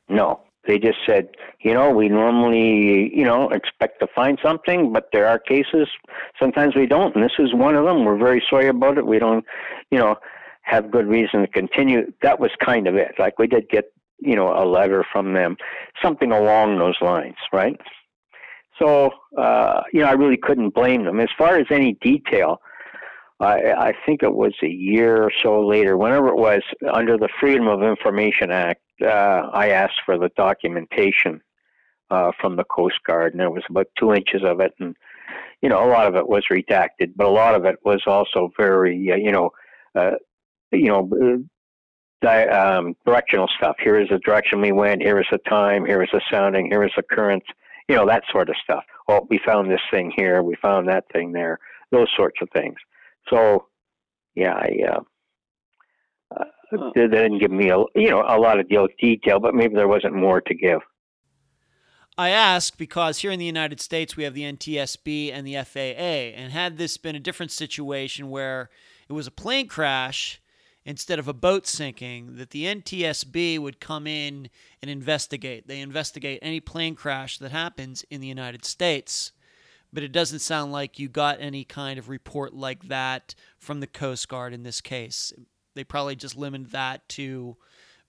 Speaker 2: No, They just said, you know, we normally, you know, expect to find something, but there are cases sometimes we don't, and this is one of them. We're very sorry about it. We don't, you know, have good reason to continue. That was kind of it. Like we did get, you know, a letter from them, something along those lines, right? So, uh, you know, I really couldn't blame them. As far as any detail, I, I think it was a year or so later, whenever it was, under the Freedom of Information Act, uh, I asked for the documentation uh, from the Coast Guard, and there was about two inches of it, and you know, a lot of it was redacted, but a lot of it was also very, uh, you know, uh, you know, uh, di- um, directional stuff. Here is the direction we went. Here is the time. Here is the sounding. Here is the current. You know, that sort of stuff. Well, we found this thing here. We found that thing there. Those sorts of things. So, yeah, I, uh, uh, they didn't give me a you know a lot of detail, but maybe there wasn't more to give.
Speaker 1: I ask because here in the United States we have the NTSB and the FAA, and had this been a different situation where it was a plane crash instead of a boat sinking, that the NTSB would come in and investigate. They investigate any plane crash that happens in the United States. But it doesn't sound like you got any kind of report like that from the Coast Guard in this case. They probably just limited that to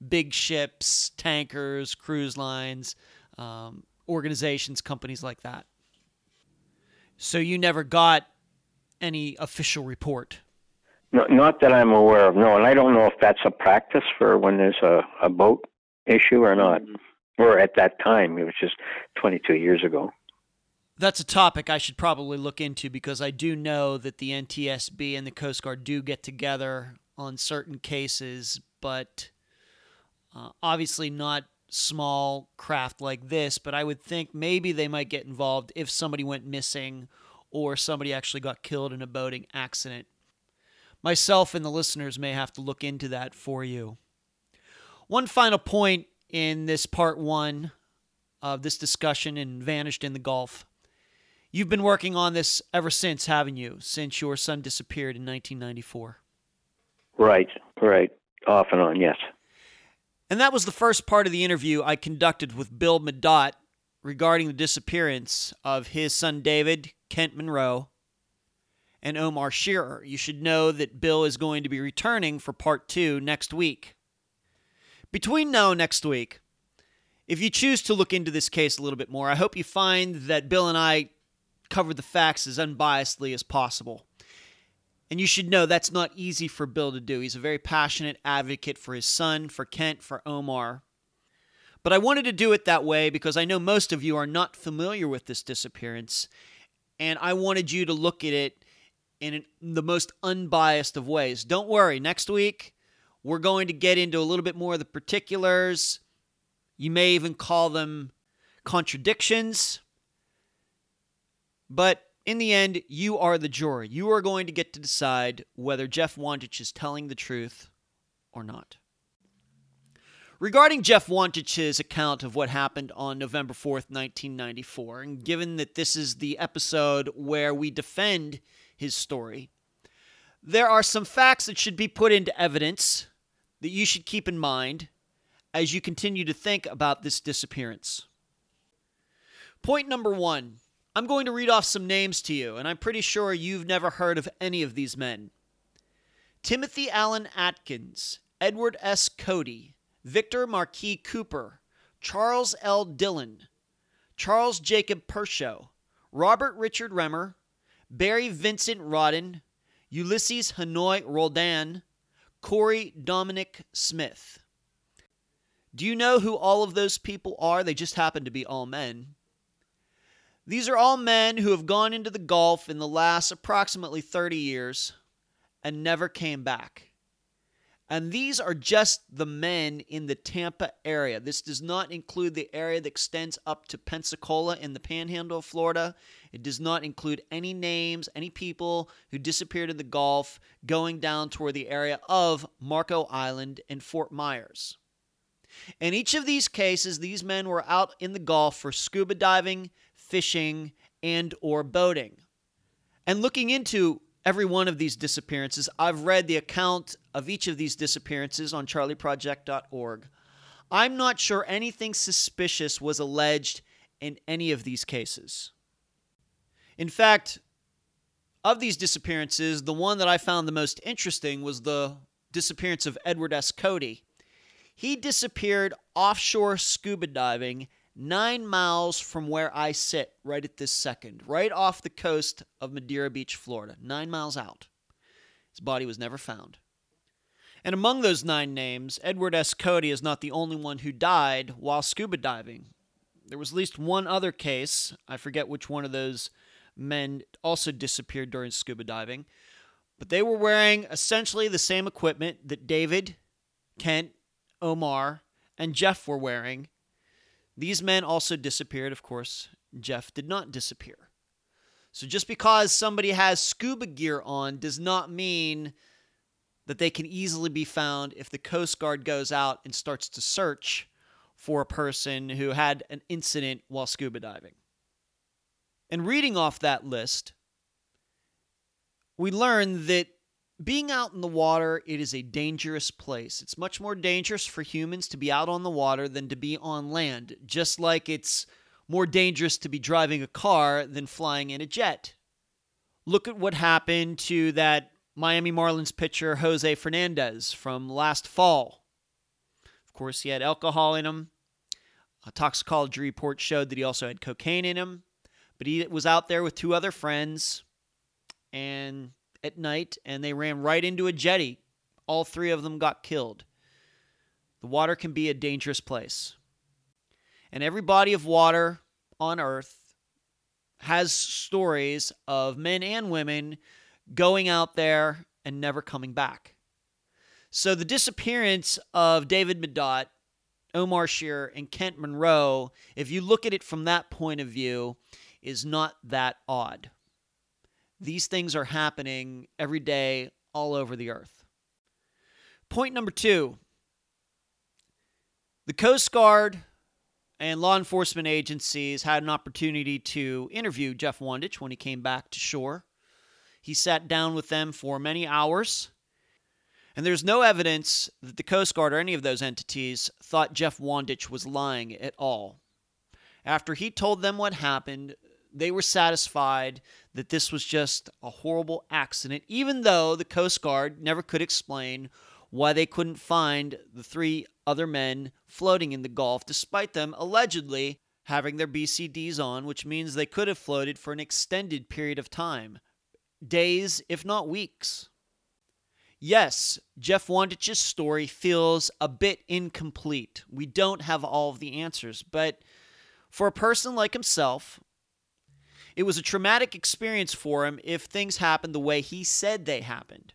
Speaker 1: big ships, tankers, cruise lines, um, organizations, companies like that. So you never got any official report.
Speaker 2: No, not that I'm aware of. No, and I don't know if that's a practice for when there's a, a boat issue or not. Mm-hmm. Or at that time, it was just 22 years ago.
Speaker 1: That's a topic I should probably look into because I do know that the NTSB and the Coast Guard do get together on certain cases, but uh, obviously not small craft like this. But I would think maybe they might get involved if somebody went missing or somebody actually got killed in a boating accident. Myself and the listeners may have to look into that for you. One final point in this part one of this discussion in Vanished in the Gulf. You've been working on this ever since, haven't you? Since your son disappeared in 1994.
Speaker 2: Right, right. Off and on, yes.
Speaker 1: And that was the first part of the interview I conducted with Bill Medott regarding the disappearance of his son David, Kent Monroe, and Omar Shearer. You should know that Bill is going to be returning for part two next week. Between now and next week, if you choose to look into this case a little bit more, I hope you find that Bill and I covered the facts as unbiasedly as possible. And you should know that's not easy for Bill to do. He's a very passionate advocate for his son, for Kent, for Omar. But I wanted to do it that way because I know most of you are not familiar with this disappearance. And I wanted you to look at it in the most unbiased of ways. Don't worry, next week we're going to get into a little bit more of the particulars. You may even call them contradictions. But in the end, you are the jury. You are going to get to decide whether Jeff Wandich is telling the truth or not. Regarding Jeff Wandich's account of what happened on November 4th, 1994, and given that this is the episode where we defend his story, there are some facts that should be put into evidence that you should keep in mind as you continue to think about this disappearance. Point number one I'm going to read off some names to you, and I'm pretty sure you've never heard of any of these men Timothy Allen Atkins, Edward S. Cody, Victor Marquis Cooper, Charles L. Dillon, Charles Jacob Pershow, Robert Richard Remmer, Barry Vincent Rodden, Ulysses Hanoi Roldan, Corey Dominic Smith. Do you know who all of those people are? They just happen to be all men. These are all men who have gone into the Gulf in the last approximately 30 years and never came back. And these are just the men in the Tampa area. This does not include the area that extends up to Pensacola in the panhandle of Florida. It does not include any names, any people who disappeared in the Gulf going down toward the area of Marco Island and Fort Myers. In each of these cases, these men were out in the Gulf for scuba diving, fishing, and or boating. And looking into every one of these disappearances, I've read the account of each of these disappearances on charleyproject.org. I'm not sure anything suspicious was alleged in any of these cases. In fact, of these disappearances, the one that I found the most interesting was the disappearance of Edward S. Cody. He disappeared offshore scuba diving nine miles from where I sit right at this second, right off the coast of Madeira Beach, Florida, nine miles out. His body was never found. And among those nine names, Edward S. Cody is not the only one who died while scuba diving. There was at least one other case, I forget which one of those men also disappeared during scuba diving, but they were wearing essentially the same equipment that David, Kent, Omar, and Jeff were wearing. These men also disappeared, of course. Jeff did not disappear. So just because somebody has scuba gear on does not mean that they can easily be found if the Coast Guard goes out and starts to search for a person who had an incident while scuba diving. And reading off that list, we learn that being out in the water, it is a dangerous place. It's much more dangerous for humans to be out on the water than to be on land, just like it's more dangerous to be driving a car than flying in a jet. Look at what happened to that Miami Marlins pitcher Jose Fernandez from last fall. Of course, he had alcohol in him. A toxicology report showed that he also had cocaine in him, but he was out there with two other friends and at night and they ran right into a jetty. All three of them got killed. The water can be a dangerous place. And every body of water on earth has stories of men and women going out there and never coming back. So the disappearance of David Medot, Omar Shearer, and Kent Monroe, if you look at it from that point of view, is not that odd. These things are happening every day all over the earth. Point number two the Coast Guard and law enforcement agencies had an opportunity to interview Jeff Wandich when he came back to shore. He sat down with them for many hours, and there's no evidence that the Coast Guard or any of those entities thought Jeff Wandich was lying at all. After he told them what happened, they were satisfied that this was just a horrible accident, even though the Coast Guard never could explain why they couldn't find the three other men floating in the Gulf, despite them allegedly having their BCDs on, which means they could have floated for an extended period of time days, if not weeks. Yes, Jeff Wandich's story feels a bit incomplete. We don't have all of the answers, but for a person like himself, it was a traumatic experience for him if things happened the way he said they happened.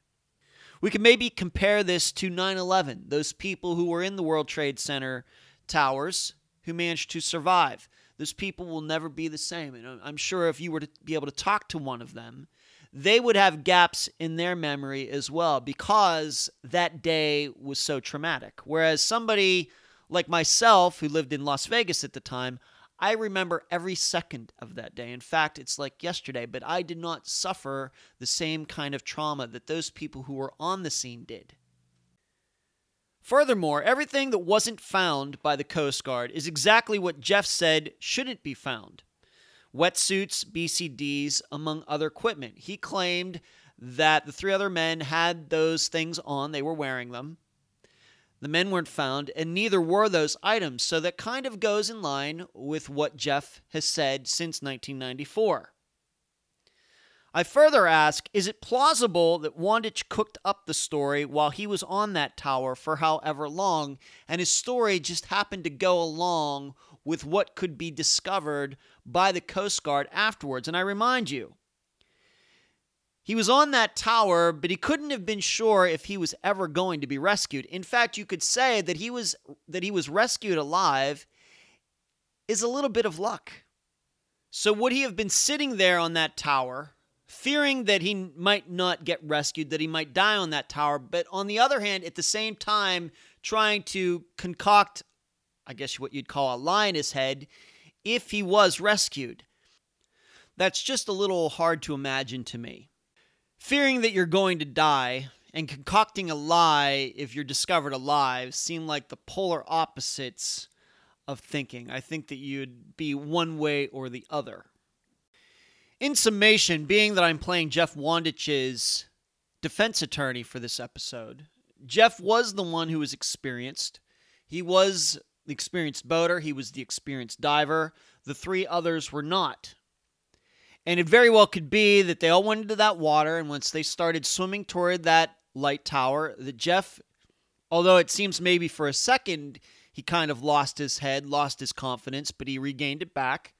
Speaker 1: We can maybe compare this to 9 11, those people who were in the World Trade Center towers who managed to survive. Those people will never be the same. And I'm sure if you were to be able to talk to one of them, they would have gaps in their memory as well because that day was so traumatic. Whereas somebody like myself, who lived in Las Vegas at the time, I remember every second of that day. In fact, it's like yesterday, but I did not suffer the same kind of trauma that those people who were on the scene did. Furthermore, everything that wasn't found by the Coast Guard is exactly what Jeff said shouldn't be found wetsuits, BCDs, among other equipment. He claimed that the three other men had those things on, they were wearing them. The men weren't found, and neither were those items, so that kind of goes in line with what Jeff has said since 1994. I further ask Is it plausible that Wandich cooked up the story while he was on that tower for however long, and his story just happened to go along with what could be discovered by the Coast Guard afterwards? And I remind you, he was on that tower, but he couldn't have been sure if he was ever going to be rescued. In fact, you could say that he was that he was rescued alive is a little bit of luck. So would he have been sitting there on that tower, fearing that he might not get rescued, that he might die on that tower, but on the other hand, at the same time trying to concoct I guess what you'd call a lie in his head if he was rescued? That's just a little hard to imagine to me. Fearing that you're going to die and concocting a lie if you're discovered alive seem like the polar opposites of thinking. I think that you'd be one way or the other. In summation, being that I'm playing Jeff Wandich's defense attorney for this episode, Jeff was the one who was experienced. He was the experienced boater, he was the experienced diver. The three others were not. And it very well could be that they all went into that water, and once they started swimming toward that light tower, that Jeff, although it seems maybe for a second he kind of lost his head, lost his confidence, but he regained it back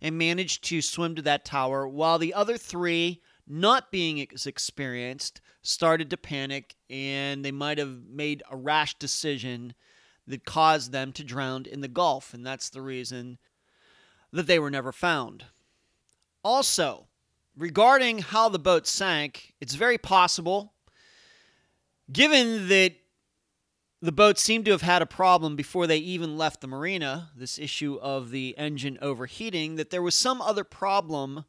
Speaker 1: and managed to swim to that tower, while the other three, not being as experienced, started to panic and they might have made a rash decision that caused them to drown in the Gulf. And that's the reason that they were never found. Also, regarding how the boat sank, it's very possible, given that the boat seemed to have had a problem before they even left the marina, this issue of the engine overheating, that there was some other problem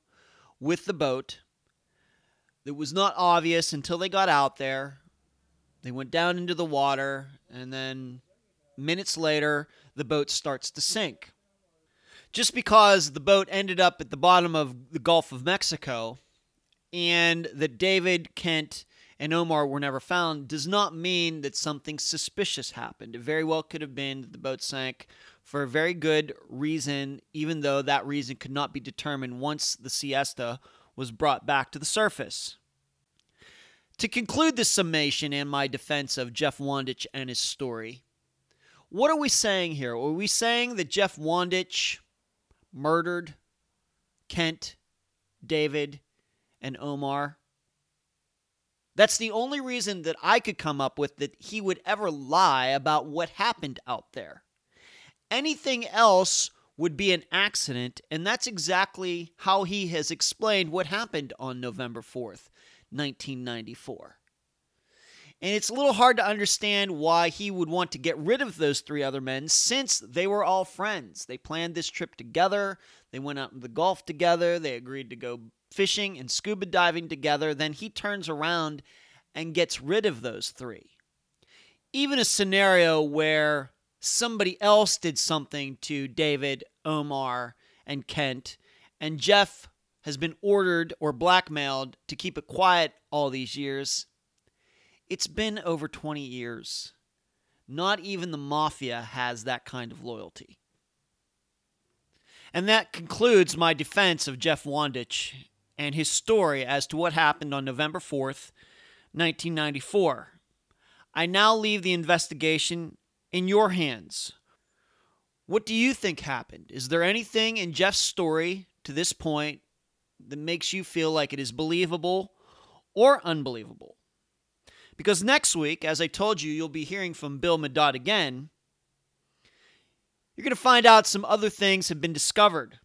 Speaker 1: with the boat that was not obvious until they got out there. They went down into the water, and then minutes later, the boat starts to sink. Just because the boat ended up at the bottom of the Gulf of Mexico and that David, Kent, and Omar were never found does not mean that something suspicious happened. It very well could have been that the boat sank for a very good reason, even though that reason could not be determined once the siesta was brought back to the surface. To conclude this summation and my defense of Jeff Wandich and his story, what are we saying here? Are we saying that Jeff Wandich murdered Kent, David, and Omar? That's the only reason that I could come up with that he would ever lie about what happened out there. Anything else would be an accident, and that's exactly how he has explained what happened on November 4th, 1994. And it's a little hard to understand why he would want to get rid of those three other men since they were all friends. They planned this trip together, they went out to the Gulf together, they agreed to go fishing and scuba diving together. Then he turns around and gets rid of those three. Even a scenario where somebody else did something to David, Omar, and Kent, and Jeff has been ordered or blackmailed to keep it quiet all these years. It's been over 20 years. Not even the mafia has that kind of loyalty. And that concludes my defense of Jeff Wandich and his story as to what happened on November 4th, 1994. I now leave the investigation in your hands. What do you think happened? Is there anything in Jeff's story to this point that makes you feel like it is believable or unbelievable? Because next week, as I told you, you'll be hearing from Bill Medot again. You're going to find out some other things have been discovered.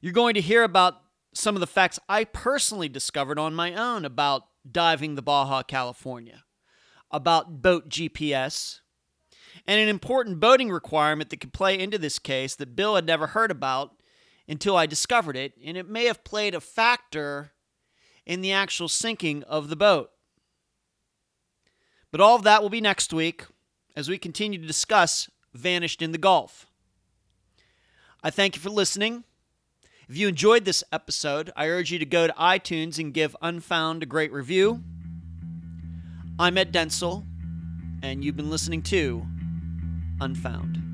Speaker 1: You're going to hear about some of the facts I personally discovered on my own about diving the Baja California, about boat GPS, and an important boating requirement that could play into this case that Bill had never heard about until I discovered it, and it may have played a factor in the actual sinking of the boat. But all of that will be next week as we continue to discuss Vanished in the Gulf. I thank you for listening. If you enjoyed this episode, I urge you to go to iTunes and give Unfound a great review. I'm Ed Dentzel, and you've been listening to Unfound.